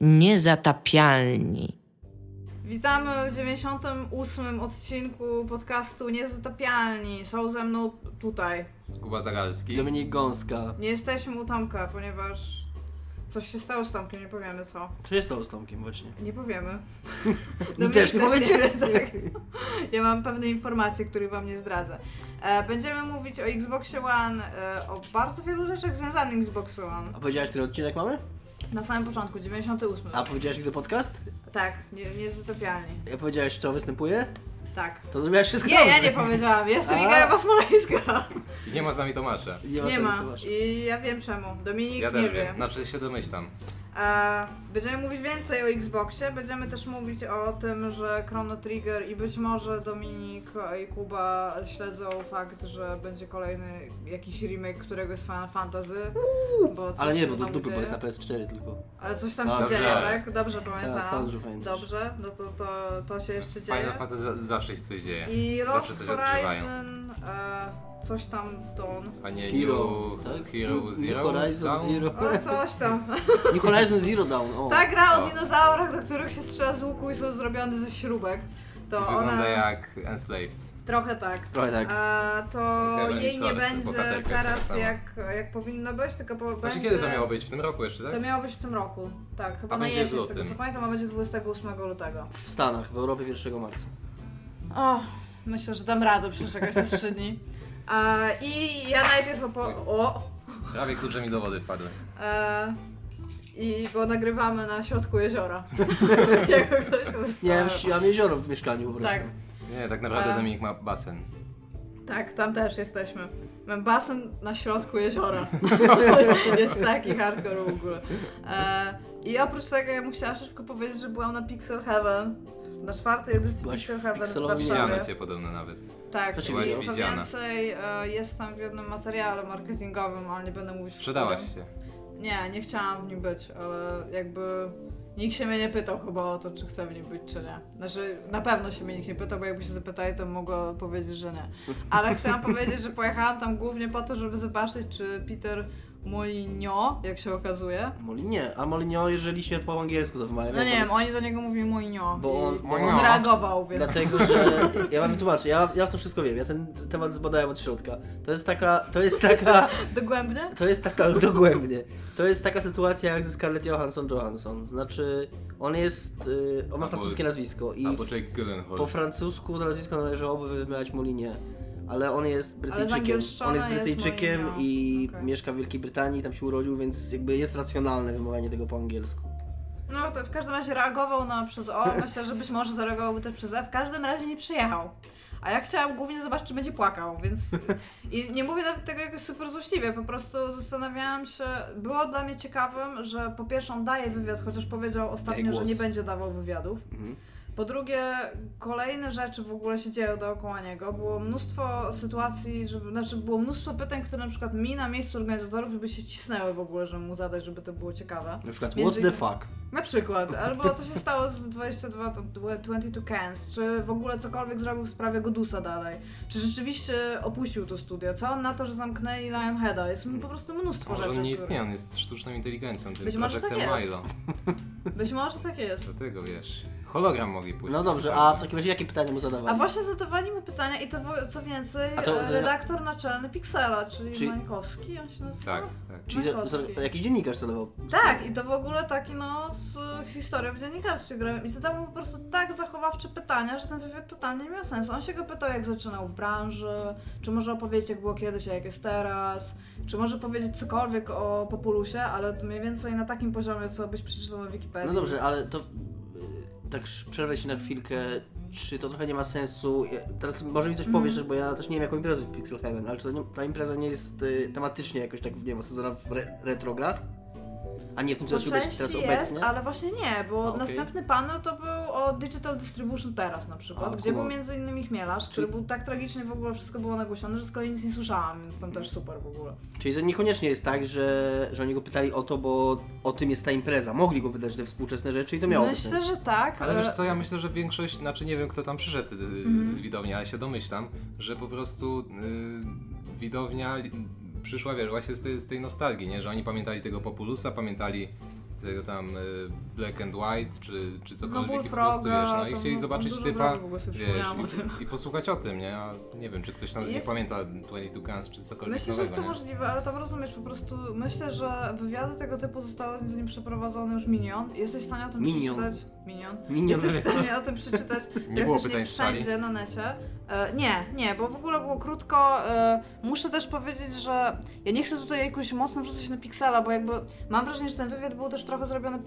Niezatapialni. Witamy w 98 odcinku podcastu Niezatapialni. Są ze mną tutaj. Kuba Zagalski. Dominik Gąska. Nie jesteśmy u Tomka, ponieważ coś się stało z Tomkiem, nie powiemy co. Co jest to z Tomkiem właśnie? Nie powiemy. Mi Dominik też nie powiecie. wie, tak. Ja mam pewne informacje, których wam nie zdradzę. E, Będziemy mówić o Xboxie One, e, o bardzo wielu rzeczach związanych z Xboxem One. A powiedziałeś, który odcinek mamy? Na samym początku, 98. A powiedziałeś, gdy podcast? Tak, nie, niezatapialni. Ja powiedziałeś, kto występuje? Tak. To zrobiłaś wszystko Nie, ja dobrze. nie powiedziałam. Jestem A. Iga. I nie ma z nami Tomasza. Nie ma. Nie ma. Tomasz. I ja wiem czemu. Dominik Ja nie też wie. wiem. Znaczy się domyślam. E, będziemy mówić więcej o Xboxie, będziemy też mówić o tym, że Chrono Trigger i być może Dominik i Kuba śledzą fakt, że będzie kolejny jakiś remake któregoś z Final Fantasy. Bo coś Ale nie, się bo do dupy, bo dzieje. jest na PS4 tylko. Ale coś tam się dzieje, tak? Dobrze Tak, pamiętam. dobrze pamiętasz. Dobrze, no to, to, to się jeszcze dzieje. Final Fantasy za- zawsze się coś dzieje. I Zawsze Lost coś. Horizon, e, coś tam Dawn. A nie Hero, New tak? Hero Zero? Horizon Down? Zero. O, coś tam. New Horizon Zero Dawn, o. Ta gra o O. dinozaurach, do których się strzela z łuku i są zrobione ze śrubek. To Wygląda ona... jak Enslaved. Trochę tak. Trochę tak. A, to jej nie będzie teraz jak, jak powinno być, tylko po, Właśnie będzie... kiedy to miało być? W tym roku jeszcze, tak? To miało być w tym roku. Tak, chyba A na jesień z tego co pamiętam, a będzie 28 lutego. W Stanach, w Europie 1 marca. O, myślę, że dam radę przeczekać te 3 dni. A, I ja najpierw opo... O! Prawie klucze mi do wody wpadły. E, I bo nagrywamy na środku jeziora. Jakby ktoś Nie, ustawił. ja mam jezioro w mieszkaniu po prostu. Tak. Nie, tak naprawdę A. Dominik ma basen. Tak, tam też jesteśmy. Mam basen na środku jeziora. Jest taki hardcore w ogóle. E, I oprócz tego ja bym chciała szybko powiedzieć, że byłam na Pixel Heaven. Na czwartej edycji Byłaś Pixel w Heaven w Pixelowi Warszawie. Cię podobno nawet. Tak, co Widziana. więcej, e, jest tam w jednym materiale marketingowym, ale nie będę mówić w Sprzedałaś którym. się. Nie, nie chciałam w nim być, ale jakby nikt się mnie nie pytał chyba o to, czy chcę w nim być, czy nie. Znaczy, na pewno się mnie nikt nie pytał, bo jakby się zapytali, to mogła powiedzieć, że nie. Ale chciałam powiedzieć, że pojechałam tam głównie po to, żeby zobaczyć, czy Peter Molinio, jak się okazuje. Molinie, a Molinio, jeżeli się po angielsku to wymawia. No nie wiem, oni do niego mówili Molinio. Bo on- on on- reagował, więc... Dlatego, że ja wam wytłumaczę, ja, ja to wszystko wiem, ja ten temat zbadałem od środka. To jest taka, to jest taka, Dogłębnie? to jest taka, dogłębnie, to jest taka sytuacja jak ze Scarlett Johansson Johansson, znaczy on jest, y, on ma Albo- francuskie nazwisko i Albo Jake Gyllenhaal. po francusku to nazwisko należałoby wymawiać Molinie. Ale on jest Brytyjczykiem. On jest jest Brytyjczykiem Molinio. i Okej. mieszka w Wielkiej Brytanii, tam się urodził, więc jakby jest racjonalne wymawianie tego po angielsku. No to w każdym razie reagował na przez O, myślę, że być może zareagowałby też przez E, w każdym razie nie przyjechał. A ja chciałam głównie zobaczyć, czy będzie płakał, więc... I nie mówię nawet tego jakoś super złośliwie, po prostu zastanawiałam się... Było dla mnie ciekawym, że po pierwsze on daje wywiad, chociaż powiedział ostatnio, że nie będzie dawał wywiadów. Mhm. Po drugie, kolejne rzeczy w ogóle się dzieją dookoła niego. Było mnóstwo sytuacji, żeby, znaczy było mnóstwo pytań, które na przykład mi na miejscu organizatorów by się cisnęły w ogóle, żeby mu zadać, żeby to było ciekawe. Na przykład, Między what the fuck? Na przykład, albo co się stało z 22, to 22 Cans, czy w ogóle cokolwiek zrobił w sprawie Godusa dalej, czy rzeczywiście opuścił to studio, co on na to, że zamknęli Lionheada, jest po prostu mnóstwo Może rzeczy. on nie które- istnieje, on jest sztuczną inteligencją, Być może tak jest. Milo. Być może tak jest. Dlatego wiesz. Hologram mogli puścić. No dobrze, a w takim razie jakie pytania mu zadawali? A właśnie zadawali mu pytania i to co więcej, A to e, za- redaktor naczelny Pixela, czyli, Czyli- Mańkowski, on się nazywa? Tak, tak. Czyli Mańkowski. to, jakiś dziennikarz zadawał. Tak, i to w ogóle taki no z historią w dziennikarstwie grałem i zadał mu po prostu tak zachowawcze pytania, że ten wywiad totalnie nie miał sensu. On się go pytał jak zaczynał w branży, czy może opowiedzieć jak było kiedyś, a jak jest teraz, czy może powiedzieć cokolwiek o Populusie, ale to mniej więcej na takim poziomie, co byś przeczytał na Wikipedii. No dobrze, ale to tak przerwę ci na chwilkę, czy to trochę nie ma sensu. Ja- Teraz może mi coś Mhm. powiesz, bo ja też nie wiem jaką imprezę jest Pixel Heaven, ale czy nie, ta impreza nie jest y, tematycznie jakoś tak, nie wiem, osadzona w re, retrograch? A nie w tym, co się teraz jest, obecnie? ale właśnie nie, bo okej. następny panel to był o Digital Distribution teraz na przykład, A, gdzie był między innymi Chmielarz, który był tak tragicznie w ogóle wszystko było nagłośnione, że z kolei nic nie słyszałam, więc tam też super w ogóle. Czyli to niekoniecznie jest tak, że, że oni go pytali o to, bo o tym jest ta impreza. Mogli go pytać te współczesne rzeczy i to miało Myślę, sens. że tak. Ale e, wiesz co, ja myślę, że większość, znaczy nie wiem kto tam przyszedł y, Mhm. z, z widowni, ale się domyślam, że po prostu y, widownia przyszła, wiesz, właśnie z tej, z tej nostalgii, nie? Że oni pamiętali tego Populusa, pamiętali tego tam y, Black and White, czy, czy cokolwiek No, i po prostu, wiesz, no i chcieli zobaczyć typa, wiesz, i, i posłuchać o tym, nie? A nie wiem, czy ktoś tam z nich Jest- pamięta 22 Guns, czy cokolwiek Myślę, że jest to nowego, nie? możliwe, ale tam rozumiesz, po prostu myślę, że wywiady tego typu zostały z nim przeprowadzone już Minion. Jesteś w stanie o tym Minion. przeczytać. Minion. Minion Jesteś w stanie o tym przeczytać Nie było pytań wszędzie na necie. E, nie, nie, bo w ogóle było krótko. E, muszę też powiedzieć, że ja nie chcę tutaj jakoś mocno wrzucać na piksela, bo jakby mam wrażenie, że ten wywiad był też trochę zrobiony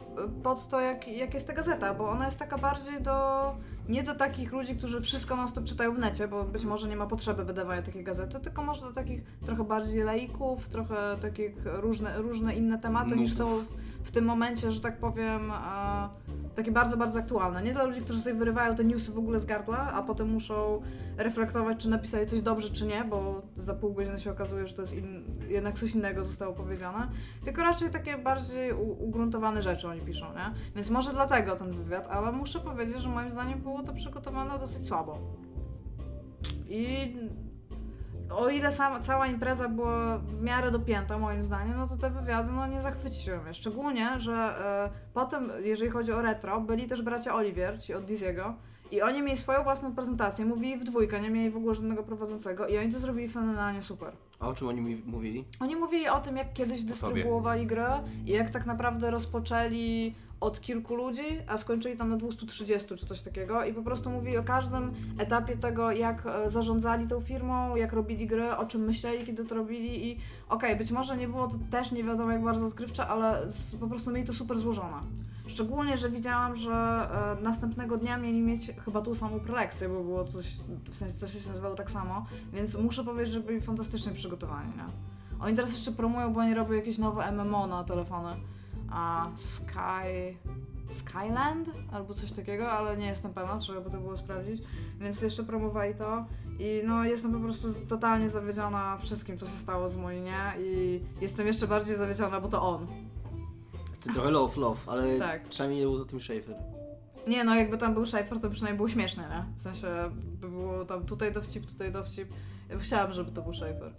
pod to, jak, jak jest ta gazeta, bo ona jest taka bardziej do. Nie do takich ludzi, którzy wszystko non stop czytają w necie, bo być może nie ma potrzeby wydawania takiej gazety, tylko może do takich trochę bardziej laików, trochę takich różne, różne inne tematy niż są Nubów. w tym momencie, że tak powiem, e, takie bardzo, bardzo aktualne. Nie dla ludzi, którzy sobie wyrywają te newsy w ogóle z gardła, a potem muszą reflektować, czy napisali coś dobrze, czy nie, bo za pół godziny się okazuje, że to jest in, jednak coś innego zostało powiedziane. Tylko raczej takie bardziej ugruntowane rzeczy oni piszą, nie? Więc może dlatego ten wywiad, ale muszę powiedzieć, że moim zdaniem było to przygotowane dosyć słabo. I o ile sama, cała impreza była w miarę dopięta moim zdaniem, no to te wywiady no, nie zachwyciły mnie. Szczególnie, że e, potem, jeżeli chodzi o retro, byli też bracia Olivier, ci od Diziego, i oni mieli swoją własną prezentację, mówili w dwójkę, nie mieli w ogóle żadnego prowadzącego i oni to zrobili fenomenalnie super. A o czym oni mi mówili? Oni mówili o tym, jak kiedyś dystrybuowali grę i jak tak naprawdę rozpoczęli od kilku ludzi, a skończyli tam na 230 czy coś takiego i po prostu mówili o każdym etapie tego, jak e, zarządzali tą firmą, jak robili gry, o czym myśleli, kiedy to robili i okej, być może nie było to też nie wiadomo jak bardzo odkrywcze, ale po prostu mieli to super złożone. Szczególnie, że widziałam, że e, następnego dnia mieli mieć chyba tą samą prelekcję, bo było coś, w sensie coś się nazywało tak samo, więc muszę powiedzieć, że byli fantastycznie przygotowani, nie? Oni teraz jeszcze promują, bo oni robią jakieś nowe MMO na telefony. A Sky... Skyland? Albo coś takiego, ale nie jestem pewna, trzeba by to było sprawdzić. Więc jeszcze promowali to i no jestem po prostu totalnie zawiedziona wszystkim, co się stało z Molinie i jestem jeszcze bardziej zawiedziona, bo to on. Ty trochę love, love, ale Tak. przynajmniej nie był to tym Schaefer. Nie no, jakby tam był Schaefer, to przynajmniej było śmieszne, nie? W sensie by było tam tutaj dowcip, tutaj dowcip. Ja chciałam, żeby to był Schaefer.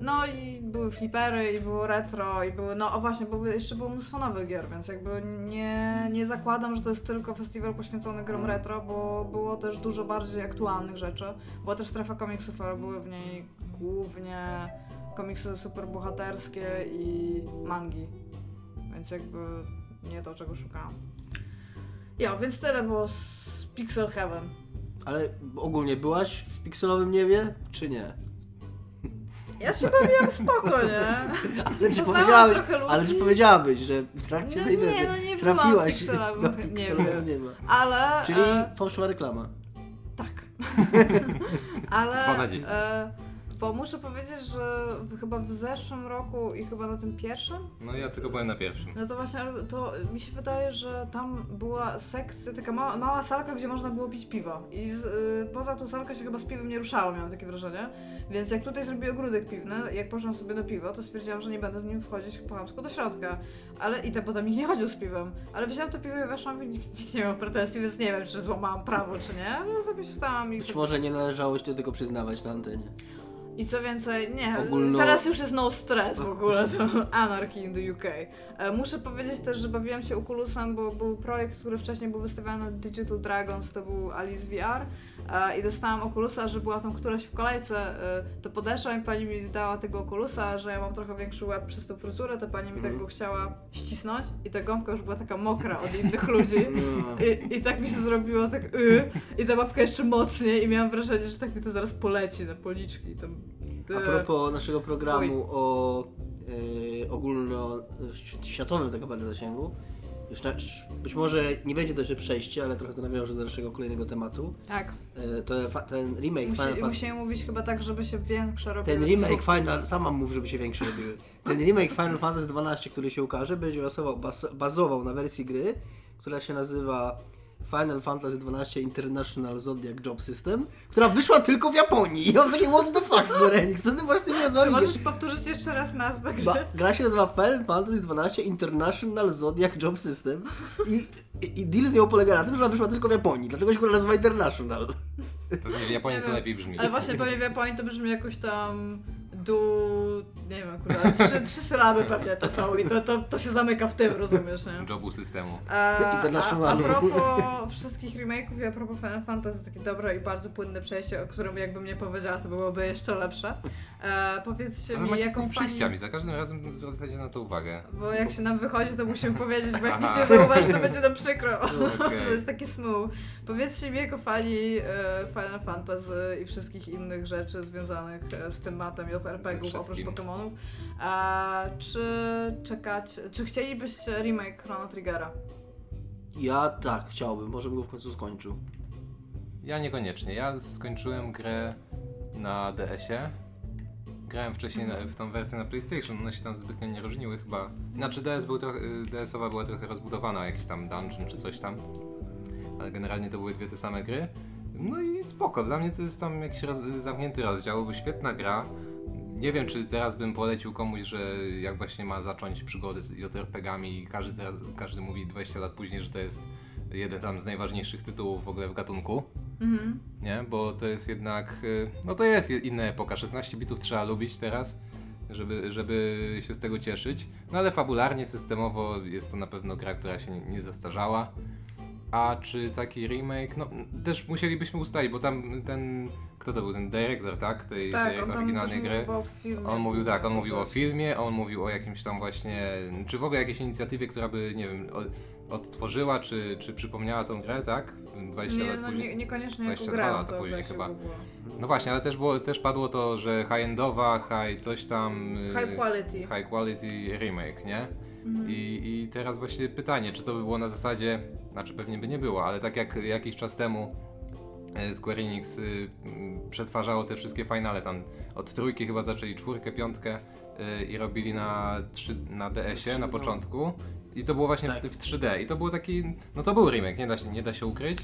No i były flipery, i było retro, i były, no o właśnie, bo jeszcze było mnóstwo nowych gier, więc jakby nie, nie zakładam, że to jest tylko festiwal poświęcony grom Mm. retro, bo było też dużo bardziej aktualnych rzeczy. Była też strefa komiksów, ale były w niej głównie komiksy superbohaterskie i mangi. Więc jakby nie to, czego szukałam. Ja, więc tyle było z Pixel Heaven. Ale ogólnie byłaś w pikselowym niebie, czy nie? Ja się bawiłam spoko, nie? Ale czy, Poznałam powiedziałabyś, trochę ludzi. ale czy powiedziałabyś, że w trakcie No tej nie, no nie w trafiłaś pikselowym do niebie. pikselowego nieba? Ale... Czyli E, fałszywa reklama. tak. Ale... Dwa na dziesięć. E, bo muszę powiedzieć, że chyba w zeszłym roku i chyba na tym pierwszym, No ja tylko byłem na pierwszym. no to właśnie ale to mi się wydaje, że tam była sekcja, taka mała, mała salka, gdzie można było pić piwo. I z, y, poza tą salkę się chyba z piwem nie ruszało, miałam takie wrażenie. Więc jak tutaj zrobił ogródek piwny, jak poszłam sobie na piwo, to stwierdziłam, że nie będę z nim wchodzić po chamsku do środka. Ale i te potem nikt nie chodził z piwem. Ale wziąłam to piwo i weszłam i nikt, nikt nie miał pretensji, więc nie wiem, czy złamałam prawo, czy nie. Ale sobie stałam i... Być może nie należało się do tego przyznawać na antenie. I co więcej, nie, Ogólno- teraz już jest no stress w ogóle, to Anarchy in the UK. Muszę powiedzieć też, że bawiłam się Oculusem, bo był projekt, który wcześniej był wystawiany na Digital Dragons, to był Alice VR e, i dostałam Oculusa, że była tam któraś w kolejce, e, to podeszłam i pani mi dała tego Oculusa, że ja mam trochę większy łeb przez tą fryzurę, to pani mi tak Mhm. go chciała ścisnąć i ta gąbka już była taka mokra od innych ludzi. No. I, I tak mi się zrobiło, tak y, i ta babka jeszcze mocniej i miałam wrażenie, że tak mi to zaraz poleci na policzki. Tam, A y, propos naszego programu o e, ogólnoświatowym tak naprawdę zasięgu, już na, być może nie będzie to jeszcze przejście, ale trochę to nawiąże do naszego kolejnego tematu. Tak, E, to fa- ten remake Musi, Final musimy mówić chyba tak, żeby się większe robiły. Ten remake są- Final, sama mów, żeby się większe robiły. Ten remake Final Fantasy XII, który się ukaże, będzie bazował, bas, bazował na wersji gry, która się nazywa Final Fantasy XII International Zodiac Job System, która wyszła tylko w Japonii. I mam takie what the fuck, Square Enix, co ty masz z tymi Czy nazwami? możesz powtórzyć jeszcze raz nazwę gry? Ba, gra się nazywa Final Fantasy XII International Zodiac Job System i, i, i deal z nią polega na tym, że ona wyszła tylko w Japonii, dlatego się nazywa International. Pewnie w Japonii to lepiej brzmi. Ale właśnie pewnie w Japonii to brzmi jakoś tam du... nie wiem, kurde, trzy, trzy sylaby pewnie to są i to, to, to się zamyka w tym, rozumiesz, nie? Jobu systemu. A, a, a Internationalu. propos wszystkich remake'ów i a propos Final Fantasy, takie dobre i bardzo płynne przejście, o którym jakbym nie powiedziała, to byłoby jeszcze lepsze. E, powiedzcie Co mi, macie z tymi fani... przejściami? Za każdym razem zwracacie na to uwagę. Bo jak się nam wychodzi, to musimy powiedzieć, bo jak nikt nie zauważy, to będzie nam przykro, Okej. że jest taki smooth. Powiedzcie mi, jako fani e, Final Fantasy i wszystkich innych rzeczy związanych e, z tematem JRPG-ów oprócz. Pokémonów, e, czy czekać, czy chcielibyście remake Chrono Triggera? Ja tak, chciałbym, może bym go w końcu skończył. Ja niekoniecznie. Ja skończyłem grę na DS-ie. Grałem wcześniej na, w tą wersję na PlayStation, one się tam zbytnio nie różniły chyba. Znaczy DS był trochę, DS-owa była trochę rozbudowana, jakiś tam dungeon czy coś tam. Ale generalnie to były dwie te same gry. No i spoko, dla mnie to jest tam jakiś roz, zamknięty rozdział, świetna gra. Nie wiem, czy teraz bym polecił komuś, że jak właśnie ma zacząć przygody z JRPG-ami i każdy teraz, każdy mówi 20 lat później, że to jest jeden tam z najważniejszych tytułów w ogóle w gatunku Mhm. nie? Bo to jest jednak, y, no to jest je- inna epoka, 16 bitów trzeba lubić teraz, żeby, żeby się z tego cieszyć, no ale fabularnie, systemowo jest to na pewno gra, która się nie zastarzała. A czy taki remake, no też musielibyśmy ustalić, bo tam ten, kto to był, ten dyrektor, tak? Tej, Tak, tej oryginalnej gry. On mówił tak, on mówił o filmie, on mówił o jakimś tam właśnie, czy w ogóle jakiejś inicjatywie, która by, nie wiem, odtworzyła, czy, czy przypomniała tą grę, tak? 20 Nie, lat no później. nie, niekoniecznie jako 22 grę, lata to później chyba. No właśnie, ale też, było, też padło to, że high-endowa, high coś tam... y, High quality. High quality remake, nie? Mhm. I, I teraz właśnie pytanie, czy to by było na zasadzie, znaczy pewnie by nie było, ale tak jak jakiś czas temu e, Square Enix y, przetwarzało te wszystkie finale, tam od trójki chyba zaczęli czwórkę, piątkę y, i robili na, na DS-ie na No. początku i to było właśnie Tak. w, w 3D i to był taki, no to był remake, nie da się, nie da się ukryć,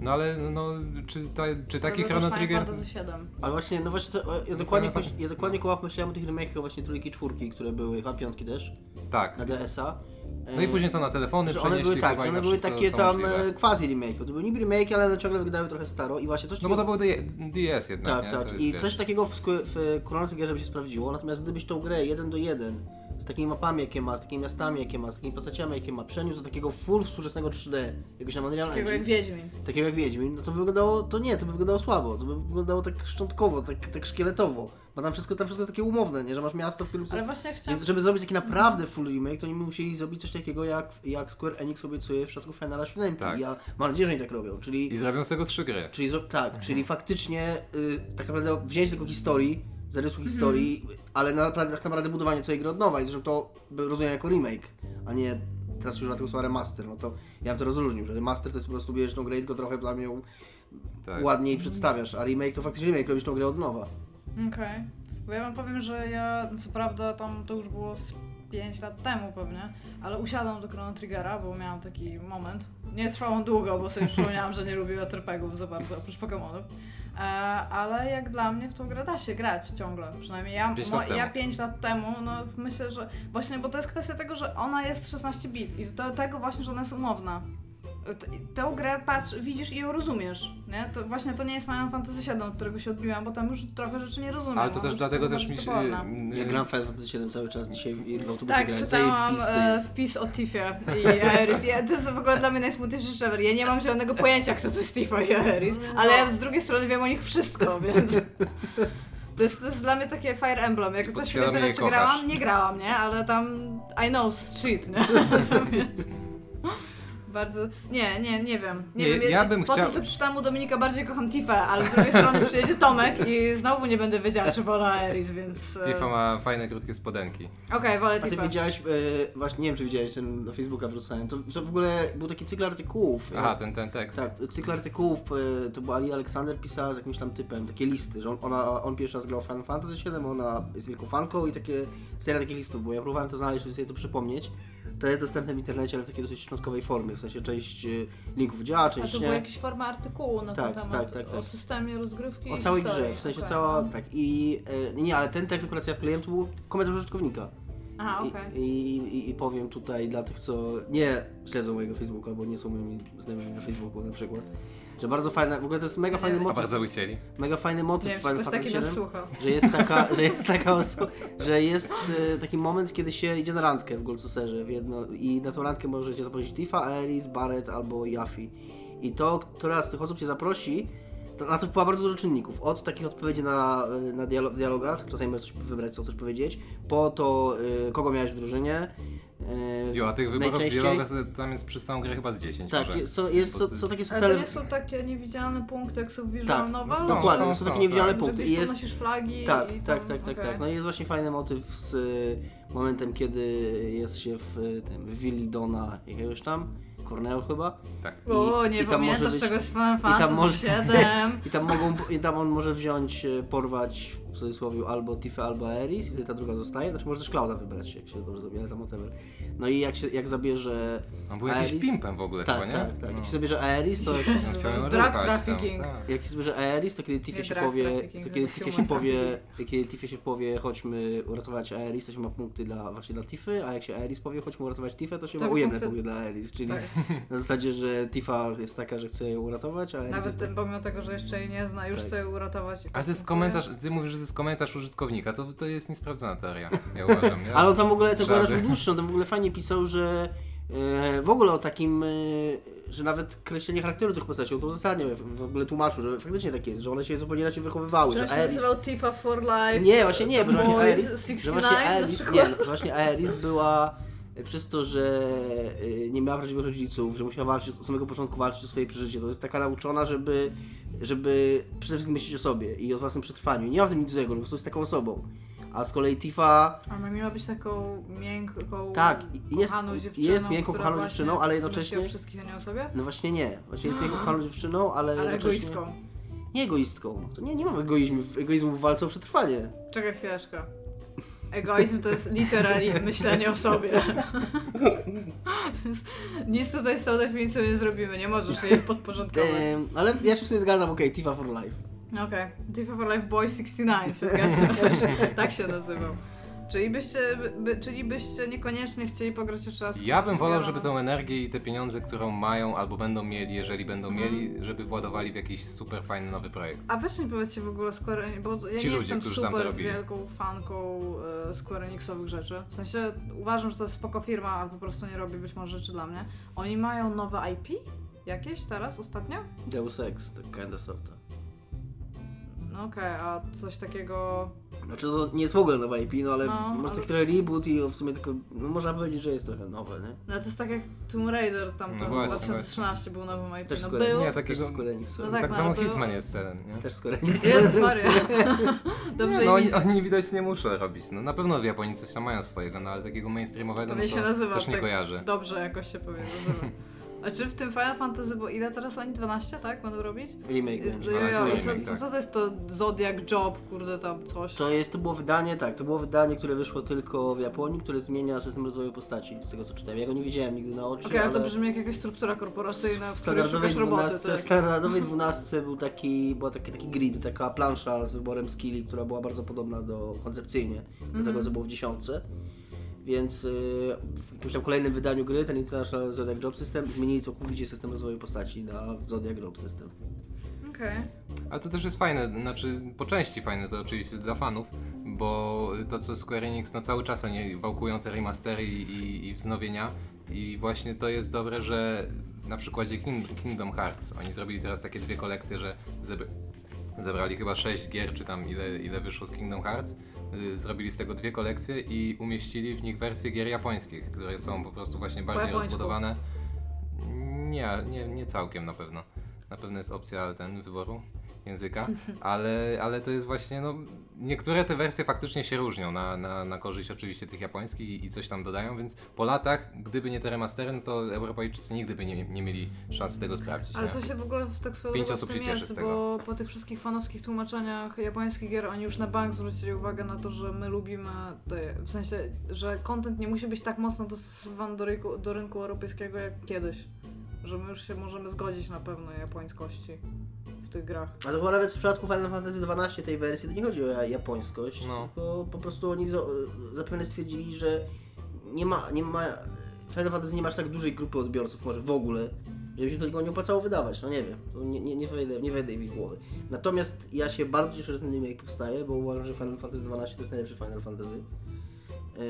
no ale no, czy, ta, czy taki Robił Chrono Trigger... Final Fantasy 7. Ale właśnie, no właśnie, to, ja dokładnie, Final ja dokładnie koło myślałem o tych remake'ach właśnie trójki, czwórki, które były, chyba piątki też, Tak. na DS-a. No i później to na telefony że one przenieśli były tak, one były takie tam możliwe. e, quasi remake, to były niby remake, ale one ciągle wyglądały trochę staro i właśnie coś No bo to był DS jednak, Tak, nie? tak. I wiesz. coś takiego w, w Chrono Triggerze by się sprawdziło, natomiast gdybyś tą grę jeden do jeden z takimi mapami, jakie ma, z takimi miastami, jakie ma, z takimi postaciami, jakie ma, przeniósł do takiego full współczesnego 3D, jakiegoś tam Unreal Takiego jak Engine, Wiedźmin. takiego jak Wiedźmin, no to by wyglądało, to nie, to by wyglądało słabo, to by wyglądało tak szczątkowo, tak, tak szkieletowo, bo tam wszystko, tam wszystko jest takie umowne, nie, że masz miasto, w którym... Ale właśnie chciałam... Więc żeby zrobić taki naprawdę full remake, to oni musieli zrobić coś takiego, jak, jak Square Enix obiecuje w przypadku Finala 7. Tak. I ja mam nadzieję, że oni tak robią, czyli... I zrobią z tego trzy gry. Czyli zro- tak, czyli faktycznie y, tak naprawdę wziąć tylko historii, zarysu historii, ale naprawdę, tak naprawdę budowanie całej gry od nowa i zresztą to rozumiem jako remake, a nie teraz już na tego słowa remaster, no to ja bym to rozróżnił, że remaster to jest po prostu bierzesz tą grę i tylko trochę dla mnie ją Tak. ładniej przedstawiasz, a remake to faktycznie remake, robisz tą grę od nowa. Okej. Bo ja wam powiem, że ja, co prawda tam to już było z 5 lat temu pewnie, ale usiadłam do Chrono Triggera, bo miałam taki moment. Nie trwał on długo, bo sobie przypomniałam, że nie lubię RPGów za bardzo, oprócz Pokémonów. E, ale jak dla mnie w tą grę da się grać ciągle. Przynajmniej ja, mo, ja 5 lat temu, no myślę, że właśnie, bo to jest kwestia tego, że ona jest 16 bit i do tego właśnie, że ona jest umowna. T- Tę grę patrz, widzisz i ją rozumiesz, nie? To właśnie to nie jest Final Fantasy VII, od którego się odbiłam, bo tam już trochę rzeczy nie rozumiem. Ale to Mam też dlatego też mi się... toporna. y, Ja gram Final Fantasy 7 cały czas dzisiaj i w autobusie Tak, czytałam e, jest. wpis o Tiffie i Aeris. Ja, to jest w ogóle dla mnie najsmutniejszy rzecz ever. Ja nie mam zielonego pojęcia, kto to jest Tifa i Aeris, ale ja z drugiej strony wiem o nich wszystko, więc... To jest, to jest dla mnie takie Fire Emblem. Jak ktoś Podświadomie pyta, czy kochasz. grałam, nie grałam, nie? Ale tam I know shit, nie? Bardzo. Nie, nie, nie wiem. Nie, Nie, wiem. ja bym po chciał- tym, co przeczytałam u Dominika, bardziej kocham Tifę, ale z drugiej strony przyjedzie Tomek i znowu nie będę wiedziała, czy wolę Aeris, więc. e, Tifa ma fajne, krótkie spodenki. Okej, wolę A ty Tifę. widziałeś, e, właśnie nie wiem czy widziałeś, ten na Facebooka wrzucałem, to, to w ogóle był taki cykl artykułów. e, Aha, ten, ten tekst. Tak, cykl artykułów, e, to była Ali Aleksander pisała z jakimś tam typem, takie listy, że on, ona, on pierwszy raz grał w Final Fantasy VII, ona jest wielką fanką i takie, seria takich listów, bo ja próbowałem to znaleźć, żeby sobie to przypomnieć. To jest dostępne w internecie, ale w takiej dosyć szczątkowej formie, w sensie część e, linków działa, A część to nie. była jakaś forma artykułu na Tak, ten temat, tak, tak, tak. o systemie rozgrywki O całej historii. grze, w sensie Okej, cała, tak i, e, nie, ale ten tekst co ja wkleiłem, to był komentarz użytkownika. Aha, okej. i, i, I powiem tutaj dla tych, co nie śledzą mojego Facebooka, bo nie są moimi znajomymi na Facebooku na przykład, że bardzo fajne, w ogóle to jest mega fajny A A motyw, bardzo by chcieli. mega fajny motyw Nie wiem, w czy Final ktoś taki nas VII, słucha. że jest taka, że jest taka osoba, że jest e, taki moment, kiedy się idzie na randkę w Golcuserze w jedno, i na tą randkę możecie zaprosić Tifa, Aeris, Barret albo Yafi. I to, która z tych osób cię zaprosi, to na to wpływa bardzo dużo czynników. Od takich odpowiedzi na, e, na dialo- w dialogach, czasami możesz coś wybrać, co coś powiedzieć, po to, y, kogo miałeś w drużynie. y, Jo, a tych wyborów w najczęściej- dialogach to tam jest przez całą grę chyba z 10 Tak, może. jest, są, jest, są, są takie Ale to nie są takie niewidzialne punkty, jak są visual Tak, novel? są, Dokładnie, są, są, są, takie niewidzialne tak. Że punkty. I gdzieś jest, podnosisz flagi tak, i tak, tam, tak, tak, okej. tak. No i jest właśnie fajny motyw z y, momentem, kiedy jest się w y, tym w willi Dona jakiegoś tam, Corneo chyba. Tak. O, nie i tam może pamiętasz być- czegoś z Final i tam Fantasy może- 7. I tam, mogą, I tam on może wziąć, e, porwać w cudzysłowie albo Tifa, albo Aeris i wtedy ta druga zostaje. Znaczy może też Clouda wybrać, jak się dobrze ale tam whatever. No i jak, się, jak zabierze On był jakiś Aeris- pimpem w ogóle Tak, chyba, nie? tak, tak. No. Jak się zabierze Aeris, to jak się, No, to jest drug ruchać tam, trafficking. tak. jak się zabierze Aeris, to kiedy Nie się powie, trafficking, to kiedy Tifie się powie, trafficking. kiedy Tifie się powie, chodźmy uratować Aeris, to się ma punkty dla, właśnie dla Tify, a jak się Aeris powie, chodźmy uratować Tifę, to się To ma ujemne punkty- dla Aeris, czyli Tak. na zasadzie, że Tifa jest taka, że chce ją uratować, a Aeris Nawet jest ten, pomimo tego, że jeszcze jej nie zna, już Tak. chce ją uratować. Ale tak to jest komentarz, ty mówisz, że to jest komentarz użytkownika, to, to jest niesprawdzona teoria, ja uważam. Ja, Ale on tam w ogóle, ten Żaby. komentarz był dłuższy, on tam w ogóle fajnie pisał, że e, w ogóle o takim, e, że nawet kreślenie charakteru tych postaci, on to uzasadniał, w ogóle tłumaczył, że faktycznie tak jest, że one się zupełnie inaczej wychowywały, Że że on się Aeris... nazywał Tifa for Life. Nie, właśnie nie, bo właśnie Aeris, 69 że właśnie Aeris, nie, właśnie Aeris była przez to, że e, nie miała prawdziwych rodziców, że musiała walczyć, od samego początku walczyć o swoje przeżycie, to jest taka nauczona, żeby, żeby przede wszystkim myśleć o sobie i o własnym przetrwaniu. Nie ma w tym nic złego, po prostu jest taką osobą. A z kolei Tifa Ona miała być taką miękką, Tak, jest- dziewczyną, jest miękką, kochaną dziewczyną, ale jednocześnie- o wszystkich, a nie o sobie? No właśnie nie. Właśnie jest miękką kochaną dziewczyną, ale, Ale jednocześnie... egoistką. Nie egoistką. To nie, nie mam egoizmu, egoizmu w walce o przetrwanie. Czekaj chwileczkę. Egoizm to jest literalnie myślenie o sobie. Jest, nic tutaj z tą definicją nie zrobimy, nie możesz jej podporządkować. Ehm, ale ja się w sumie zgadzam, okej, Tifa for life. Okej, Tifa for Life Boy 69 się zgadza. tak się nazywał. Czyli byście, by, czyli byście niekoniecznie chcieli pograć jeszcze raz. ja bym wolał, żeby tą energię i te pieniądze, którą mają albo będą mieli, jeżeli będą Mhm. mieli, żeby władowali w jakiś super fajny nowy projekt. A weź mi powiedzcie w ogóle Square Enix, bo ja Ci nie ludzie, jestem super wielką fanką e, Square Enixowych rzeczy. W sensie uważam, że to jest spoko firma, ale po prostu nie robi być może rzeczy dla mnie. Oni mają nowe IP? Jakieś teraz, ostatnio? Deus Ex, tak kinda sorta. No okej, a coś takiego... Znaczy to nie jest w ogóle nowa IP, no ale No, może ale- taki trochę reboot i w sumie tylko, no można powiedzieć, że jest trochę nowe, nie? No to jest tak jak Tomb Raider tam No to właśnie, 2013 był nowym IP. Też no był. Nie, takiego- Też Square Enix. No tak, tak no, samo było- Hitman jest ten, nie? Też Square Enix. Jezus Maria. Dobrze no, im oni, oni widać nie muszą robić. No, na pewno w Japonii coś tam mają swojego, no ale takiego mainstreamowego no Pewnie się to nazywa też nie tak kojarzę. Dobrze jakoś się pewnie nazywa. A czy w tym Final Fantasy, bo ile teraz oni? 12, tak? Będą robić? Remake będzie. jo, remake, co, co, tak. co to jest to Zodiac Job, kurde tam coś? To jest, to było wydanie, tak, to było wydanie, które wyszło tylko w Japonii, które zmienia system rozwoju postaci, z tego co czytałem. Ja go nie widziałem nigdy na oczy, Okej, ale to brzmi jak jakaś struktura korporacyjna, w w której szukasz roboty, 12, w tak? standardowej 12 był taki, była taki, taki grid, taka plansza z wyborem skilli, która była bardzo podobna do koncepcyjnie do Mhm. tego, co było w dziesiątce. Więc yy, w jakimś tam kolejnym wydaniu gry, ten International Zodiac Job System, zmienili całkowicie system rozwoju postaci na Zodiac Job System. Okej. Ale to też jest fajne, znaczy po części fajne to oczywiście dla fanów, bo to co Square Enix, no cały czas oni wałkują te remastery i, i, i wznowienia i właśnie to jest dobre, że na przykładzie King, Kingdom Hearts oni zrobili teraz takie dwie kolekcje, że zebr zebrali chyba 6 gier, czy tam ile, ile wyszło z Kingdom Hearts, y, zrobili z tego dwie kolekcje i umieścili w nich wersje gier japońskich, które są po prostu właśnie bardziej rozbudowane. Nie, nie, nie całkiem na pewno. Na pewno jest opcja ten wyboru języka, ale, ale to jest właśnie, no, niektóre te wersje faktycznie się różnią na, na, na korzyść oczywiście tych japońskich i, i coś tam dodają, więc po latach, gdyby nie te remastery, no to Europejczycy nigdy by nie, nie mieli szansy tego sprawdzić. Ale nie? co się w ogóle w tak Pięć osób się cieszy z tego. bo po tych wszystkich fanowskich tłumaczeniach japońskich gier oni już na bank zwrócili uwagę na to, że my lubimy, te, w sensie, że content nie musi być tak mocno dostosowany do rynku, do rynku europejskiego jak kiedyś. Że my już się możemy zgodzić na pewne japońskości tych grach. Ale chyba nawet w przypadku Final Fantasy XII tej wersji to nie chodzi o ja- japońskość, No. tylko po prostu oni zapewne stwierdzili, że nie ma, nie ma, Final Fantasy nie masz tak dużej grupy odbiorców może w ogóle, żeby się tego nie opłacało wydawać, no nie wiem, to nie, nie, nie, wejdę, nie wejdę w głowy. Natomiast ja się bardzo cieszę, że ten remake powstaje, bo uważam, że Final Fantasy XII to jest najlepszy Final Fantasy. Ja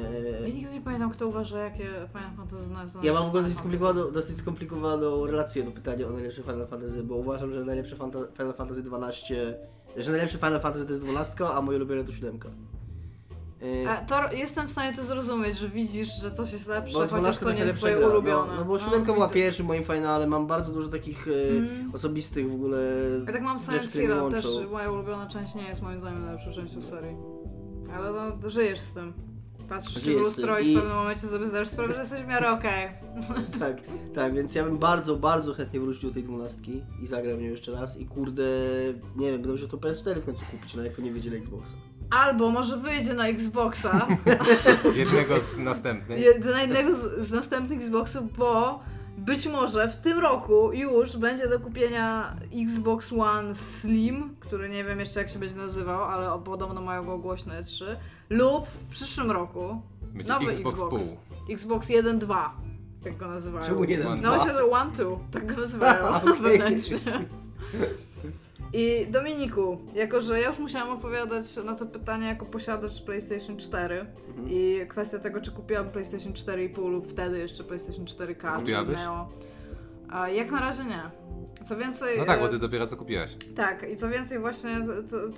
Eee, nigdy nie pamiętam, kto uważa, jakie Final Fantasy jest ja mam w ogóle dosyć skomplikowaną, dosyć skomplikowaną relację do pytania o najlepszy Final Fantasy, bo uważam, że najlepszy Fanta- Final Fantasy 12, że najlepszy Final Fantasy to jest 12, a moje ulubione to 7. Yy, A, to jestem w stanie to zrozumieć, że widzisz, że coś jest lepsze, bo chociaż 12 to nie jest twoje gra, ulubione. No, no bo 7 była widzę. pierwszym moim finale, mam bardzo dużo takich Mm. osobistych w ogóle Ja tak mam Silent Hill, też moja ulubiona część nie jest moim zdaniem najlepszą częścią serii. Ale no, żyjesz z tym. Patrzysz się w lustro i i- w pewnym momencie sobie zdajesz sprawę, że jesteś w miarę okej. tak, tak, więc ja bym bardzo, bardzo chętnie wrócił do tej 12 i zagram w nią jeszcze raz i kurde, nie wiem, będę musiał to PS4 w końcu kupić, no jak to nie wyjdzie na Xboxa. Albo może wyjdzie na Xboxa, Jednego z następnych. je- na jednego z, z następnych Xboxów, bo być może w tym roku już będzie do kupienia Xbox One Slim, który nie wiem jeszcze jak się będzie nazywał, ale podobno mają go głośno E3, lub w przyszłym roku Będzie nowy Xbox, Xbox. pół. Xbox 1.2, jak go nazywają. Czemu jeden, One, No dwa? się, że One Two, tak go nazywają wewnętrznie. I Dominiku, jako że ja już musiałam opowiadać na to pytanie jako posiadacz PlayStation 4 Mhm. i kwestia tego, czy kupiłam PlayStation 4,5 lub wtedy jeszcze PlayStation 4K, czy Kupiłabyś? miało. A jak na razie nie. Co więcej. No tak, bo e, ty dopiero co kupiłaś. tak, i co więcej, właśnie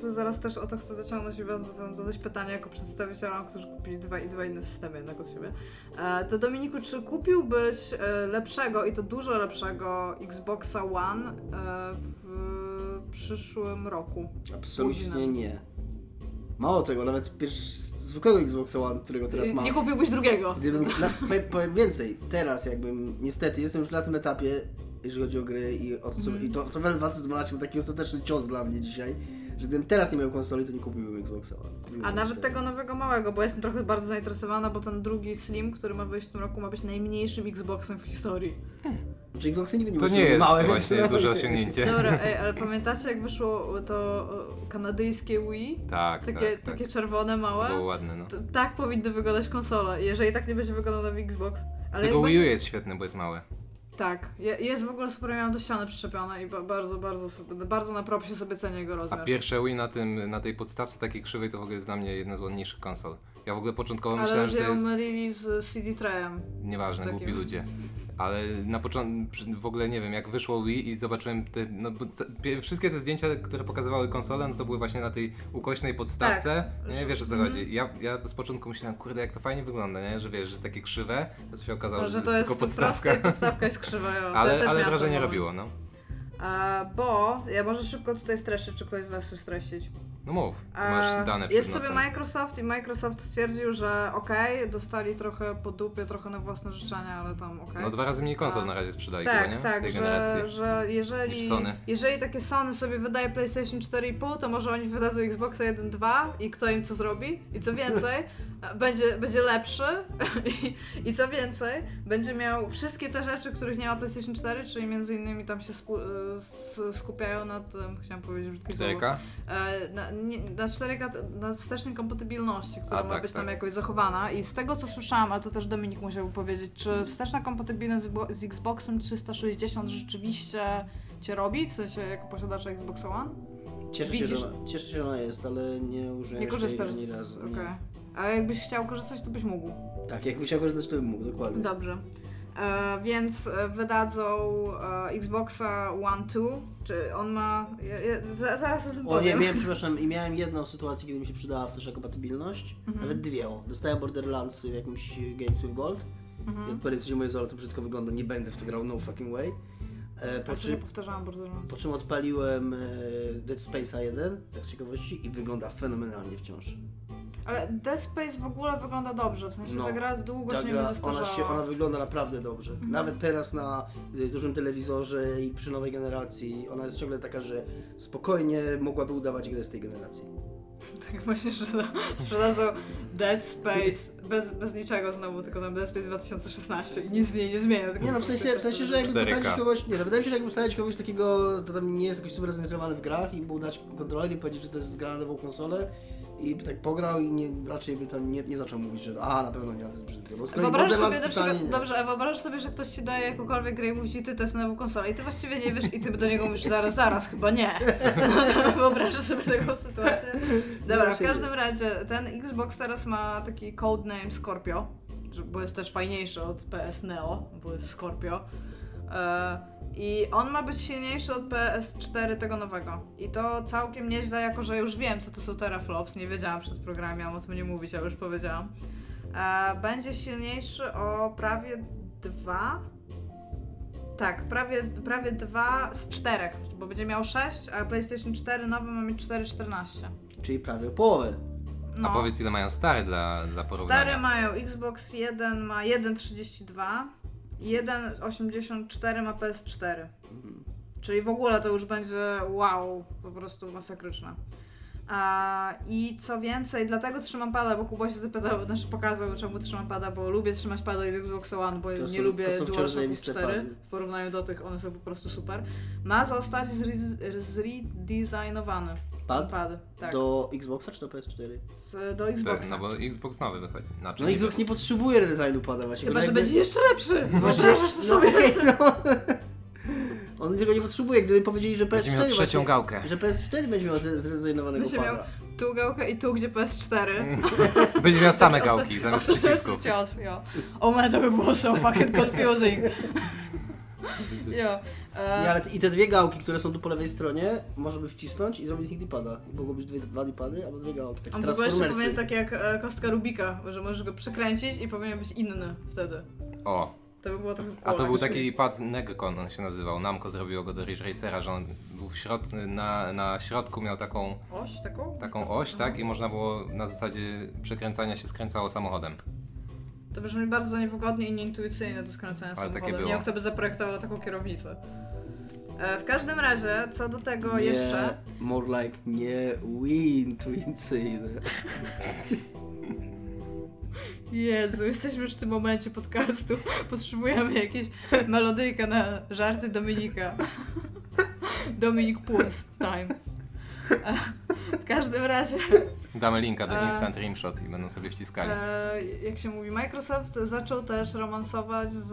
to zaraz też o to chcę zaciągnąć i wam zadać pytanie jako przedstawicielom, którzy kupili dwa, dwa inne systemy jednak od siebie. E, to Dominiku, czy kupiłbyś e, lepszego i to dużo lepszego Xboxa One w przyszłym roku? Absolutnie Późno. nie. Mało tego, nawet pierwszy zwykłego Xboxa One, którego teraz I- mam. Nie kupiłbyś drugiego. Gdybym, na, powiem, powiem więcej, teraz jakbym, niestety, jestem już na tym etapie, jeżeli chodzi o gry i o to, co, Mhm. i to, to Final Fantasy 12 był taki ostateczny cios dla mnie dzisiaj, że gdybym teraz nie miał konsoli, to nie kupiłbym Xboxa A nawet PS4. tego nowego małego, bo jestem trochę bardzo zainteresowana, bo ten drugi Slim, który ma wyjść w tym roku, ma być najmniejszym Xboxem w historii. Czy Xboxy nigdy nie To nie jest małe, więc właśnie nawet- duże osiągnięcie. Dobra, ej, ale pamiętacie jak wyszło to kanadyjskie Wii? Tak, Takie, tak, tak. takie czerwone, małe? To było ładne, no. To, tak powinny wyglądać konsole, jeżeli tak nie będzie wyglądał nowy Xbox. Ale Tego Wii U jest świetne, bo jest małe. Tak, je, jest w ogóle super, miałam do ściany przyczepione i ba, bardzo, bardzo, bardzo na propsie sobie cenię jego A rozmiar. pierwsze Wii na, tym, na tej podstawce takiej krzywej to w ogóle jest dla mnie jedna z ładniejszych konsol. Ja w ogóle początkowo Ale myślałem, że to jest... mylili z CD Trayem. Nieważne, Takim. głupi ludzie. Ale na początku, w ogóle nie wiem, jak wyszło Wii i zobaczyłem te, no wszystkie te zdjęcia, które pokazywały konsolę, no to były właśnie na tej ukośnej podstawce. Tak. Nie wiesz o co Mhm. chodzi. Ja, ja z początku myślałem, kurde, jak to fajnie wygląda, nie? Że wiesz, że takie krzywe, to się okazało, że, Że to jest tylko podstawka. proste podstawka jest krzywa. ja Ale, też ale wrażenie robiło, no. A, bo, ja może szybko tutaj streszę, czy ktoś z Was chce streścić. No mów, A, masz dane przed Jest nosem. sobie Microsoft i Microsoft stwierdził, że okej, dostali trochę po dupie, trochę na własne życzenia, ale tam okej. No dwa razy mniej konsol A, na razie sprzedali Tak, chyba, nie? tak, Z tej że, generacji. że jeżeli, niż Sony. jeżeli takie Sony sobie wydaje PlayStation 4,5, to może oni wydadzą Xboxa 1.2 i kto im co zrobi? I co więcej, będzie, będzie lepszy I, i co więcej, będzie miał wszystkie te rzeczy, których nie ma PlayStation 4, czyli między innymi tam się spu, s- skupiają na tym, chciałam powiedzieć brzydkie słowo, 4K? E, na, nie, na 4K, na wstecznej kompatybilności, która A, ma tak, być tam tak. jakoś zachowana. I z tego co słyszałam, a to też Dominik musiał powiedzieć, czy wsteczna kompatybilność z, Xbo- z Xboxem 360 rzeczywiście cię robi, w sensie jako posiadacza Xbox One? Cieszę się, że ona, cieszę się, że ona jest, ale nie użyłem Nie korzystasz z... razu. Nie. A jakbyś chciał korzystać, to byś mógł. Tak, jakbym chciał korzystać, to bym mógł, dokładnie. Dobrze. E, więc e, wydadzą e, Xboxa One 2, czy on ma... Ja, ja, za, zaraz o tym O nie, powiem. miałem, przepraszam, i miałem jedną sytuację, kiedy mi się przydała wsteczna kompatybilność. Mhm. Nawet dwie. O. Dostałem Borderlands w jakimś Games with Gold. Mhm. I odpowiedź, że moje zolo to brzydko wygląda, nie będę w to grał, no fucking way. E, po, czym, powtarzałam Borderlands. po czym odpaliłem e, Dead Space'a 1, tak z ciekawości, i wygląda fenomenalnie wciąż. Ale Dead Space w ogóle wygląda dobrze, w sensie No. ta gra długo Ta się nie gra, będzie ona, się, ona wygląda naprawdę dobrze. Mhm. Nawet teraz na y, dużym telewizorze i przy nowej generacji, ona jest ciągle taka, że spokojnie mogłaby udawać grę z tej generacji. Tak właśnie, że sprzedadzą Dead Space bez, bez niczego znowu, tylko tam Dead Space 2016 i nic w niej nie zmienia. tylko Nie no, w sensie, w sensie, że jakby 4K. posadzić kogoś, nie no, wydaje mi się, że jakby posadzić kogoś takiego, to tam nie jest jakoś super zainteresowany w grach i mu dać kontroler i powiedzieć, że to jest gra na nową konsolę i by tak pograł i nie, raczej by tam nie, nie zaczął mówić, że a na pewno nie, ale to jest brzydkie. Bo sobie na przykład, nie. dobrze, a wyobrażasz sobie, że ktoś ci daje jakąkolwiek grę i mówi ty to jest nową konsolę i ty właściwie nie wiesz i ty do niego mówisz, zaraz, zaraz, chyba nie. No to wyobrażasz sobie taką sytuację. Dobra, w Właśnie każdym razie ten Xbox teraz ma taki codename Scorpio, bo jest też fajniejszy od PS Neo, bo jest Scorpio. E, I on ma być silniejszy od PS4 tego nowego. I to całkiem nieźle, jako że już wiem, co to są teraflops. Nie wiedziałam przed programem, miałam o tym nie mówić, ale już powiedziałam. E, będzie silniejszy o prawie dwa. Tak, prawie, prawie dwa z czterech, bo będzie miał 6, a PlayStation 4 nowy ma mieć 4,14. Czyli prawie połowę. No. A powiedz ile mają stare dla, dla porównania. Stare mają Xbox 1 ma 1,32 i 1,84 ma PS4. Czyli w ogóle to już będzie wow, po prostu masakryczne. A, I co więcej, dlatego trzymam pada, bo Kuba się zapytał, znaczy pokazał czemu trzymam pada, bo lubię trzymać pada i Xbox One, bo To nie są- lubię zajebiste 4 pady. w porównaniu do tych, one są po prostu super. Ma zostać zre- zredesignowany. Pad? Pad, tak. Do Xboxa czy do PS4? Z, do Tak, Xboxa. no bo Xbox nowy wychodzi. Znaczy, No Xbox nie potrzebuje redesignu pada właśnie. Chyba, że jakby- będzie jeszcze lepszy. Wyobrażasz to no sobie? okej, no. On tego nie potrzebuje, gdyby powiedzieli, że PS4 Będzie miał trzecią właśnie- gałkę. Że PS4 będzie miał zre- zrezygnowanego Będzie pada. miał tu gałkę i tu, gdzie PS4. Będzie miał same gałki zamiast przycisków. cios, jo. O man, to by było so fucking confusing. Jo. Nie, E, ale te- i te dwie gałki, które są tu po lewej stronie, można by wcisnąć i zrobić z nich dipada. I mogło być dwie, dwa dipady albo dwie gałki. Takie on w ogóle jeszcze powinien tak jak e, kostka Rubika, że możesz go przekręcić i powinien być inny wtedy. O, To by było trochę a to był taki pad Negcon, on się nazywał. Namco zrobiło go do Ridge Racera, że on był w środ... na, na środku miał taką, Oś taką? taką oś, tak? I można było na zasadzie przekręcania się skręcało samochodem. To brzmi bardzo niewygodnie i nieintuicyjnie do skręcania Ale takie samochodem. było. Nie wiem, kto by zaprojektował taką kierownicę. E, w każdym razie, co do tego nie, jeszcze... More like nie intuicyjne. Jezu, jesteśmy już w tym momencie podcastu. Potrzebujemy jakieś melodyjkę na żarty Dominika. Dominik Puls time. E, W każdym razie, Damy linka do E. Instant Rimshot i będą sobie wciskali. e, jak się mówi, Microsoft zaczął też romansować z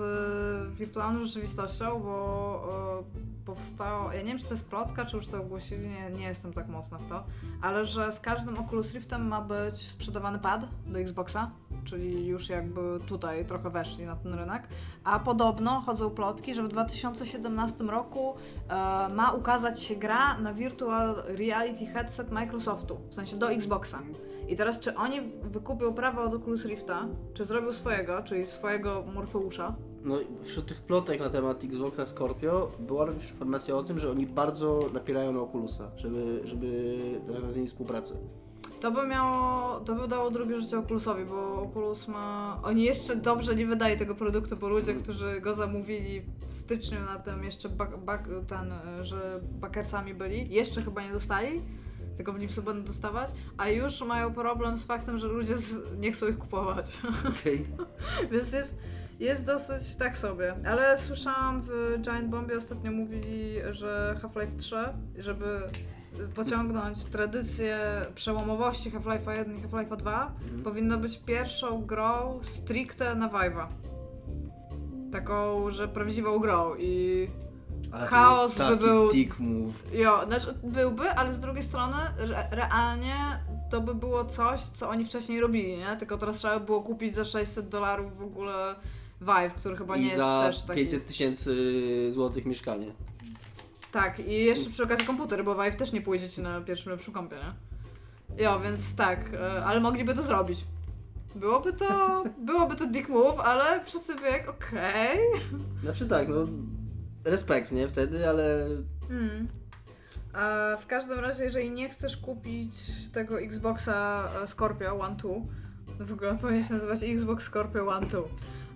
wirtualną rzeczywistością, bo powstało, ja nie wiem czy to jest plotka, czy już to ogłosili, nie, nie jestem tak mocna w to, ale że z każdym Oculus Riftem ma być sprzedawany pad do Xboxa, czyli już jakby tutaj trochę weszli na ten rynek, a podobno chodzą plotki, że w 2017 roku e, ma ukazać się gra na Virtual Reality Headset Microsoftu, w sensie do Xboxa. I teraz, czy oni wykupią prawa od Oculus Rifta, czy zrobią swojego, czyli swojego Morfeusza, No wśród tych plotek na temat Xboxa Scorpio była również informacja o tym, że oni bardzo napierają na Oculusa, żeby, żeby nawiązać z nimi współpracę. To by miało, to by dało drugie życie Oculusowi, bo Oculus ma... Oni jeszcze dobrze nie wydaje tego produktu, bo ludzie, którzy go zamówili w styczniu na tym jeszcze bak, bak, ten, że bakersami byli, jeszcze chyba nie dostali, tylko w lipcu będą dostawać, a już mają problem z faktem, że ludzie z, nie chcą ich kupować. Okej. Więc jest, jest dosyć tak sobie. Ale słyszałam w Giant Bombie ostatnio mówili, że Half-Life 3, żeby pociągnąć tradycję przełomowości Half-Life'a 1 i Half-Life'a 2, powinno być pierwszą grą stricte na Vive'a. Taką, że prawdziwą grą i Ale Chaos był by był- dick move. Jo, znaczy byłby, ale z drugiej strony re realnie to by było coś, co oni wcześniej robili, nie? Tylko teraz trzeba by było kupić za 600 dolarów w ogóle Vive, który chyba nie I jest za też taki... 500 tysięcy złotych mieszkanie. Tak, i jeszcze przy okazji komputer, bo Vive też nie pójdzie ci na pierwszym lepszym kompie, nie? Jo, więc tak, e, ale mogliby to zrobić. Byłoby to, byłoby to dick move, ale wszyscy by jak, okej. Znaczy tak, no respekt, nie? Wtedy, ale Hmm. A w każdym razie, jeżeli nie chcesz kupić tego Xboxa e, Scorpio One 2, w ogóle powinien się nazywać Xbox Scorpio One 2,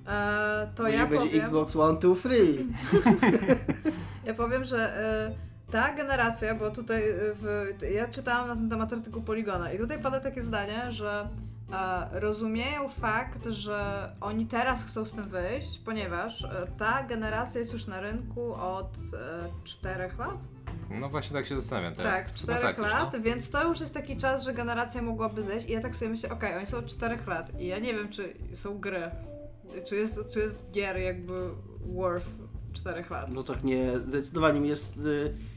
e, to musi ja być powiem, Xbox One, Two, Free. ja powiem, że e, ta generacja, bo tutaj y, w, ja czytałam na ten temat artykuł Poligona i tutaj pada takie zdanie, że e, rozumieją fakt, że oni teraz chcą z tym wyjść, ponieważ e, ta generacja jest już na rynku od e, 4 lat. No właśnie tak się zastanawiam teraz. tak, Chyba 4 tak już, lat, no. więc to już jest taki czas, że generacja mogłaby zejść i ja tak sobie myślę, okej, oni są od 4 lat i ja nie wiem, czy są gry, czy jest, czy jest gier jakby worth 4 lat. No tak nie, zdecydowanie mi jest...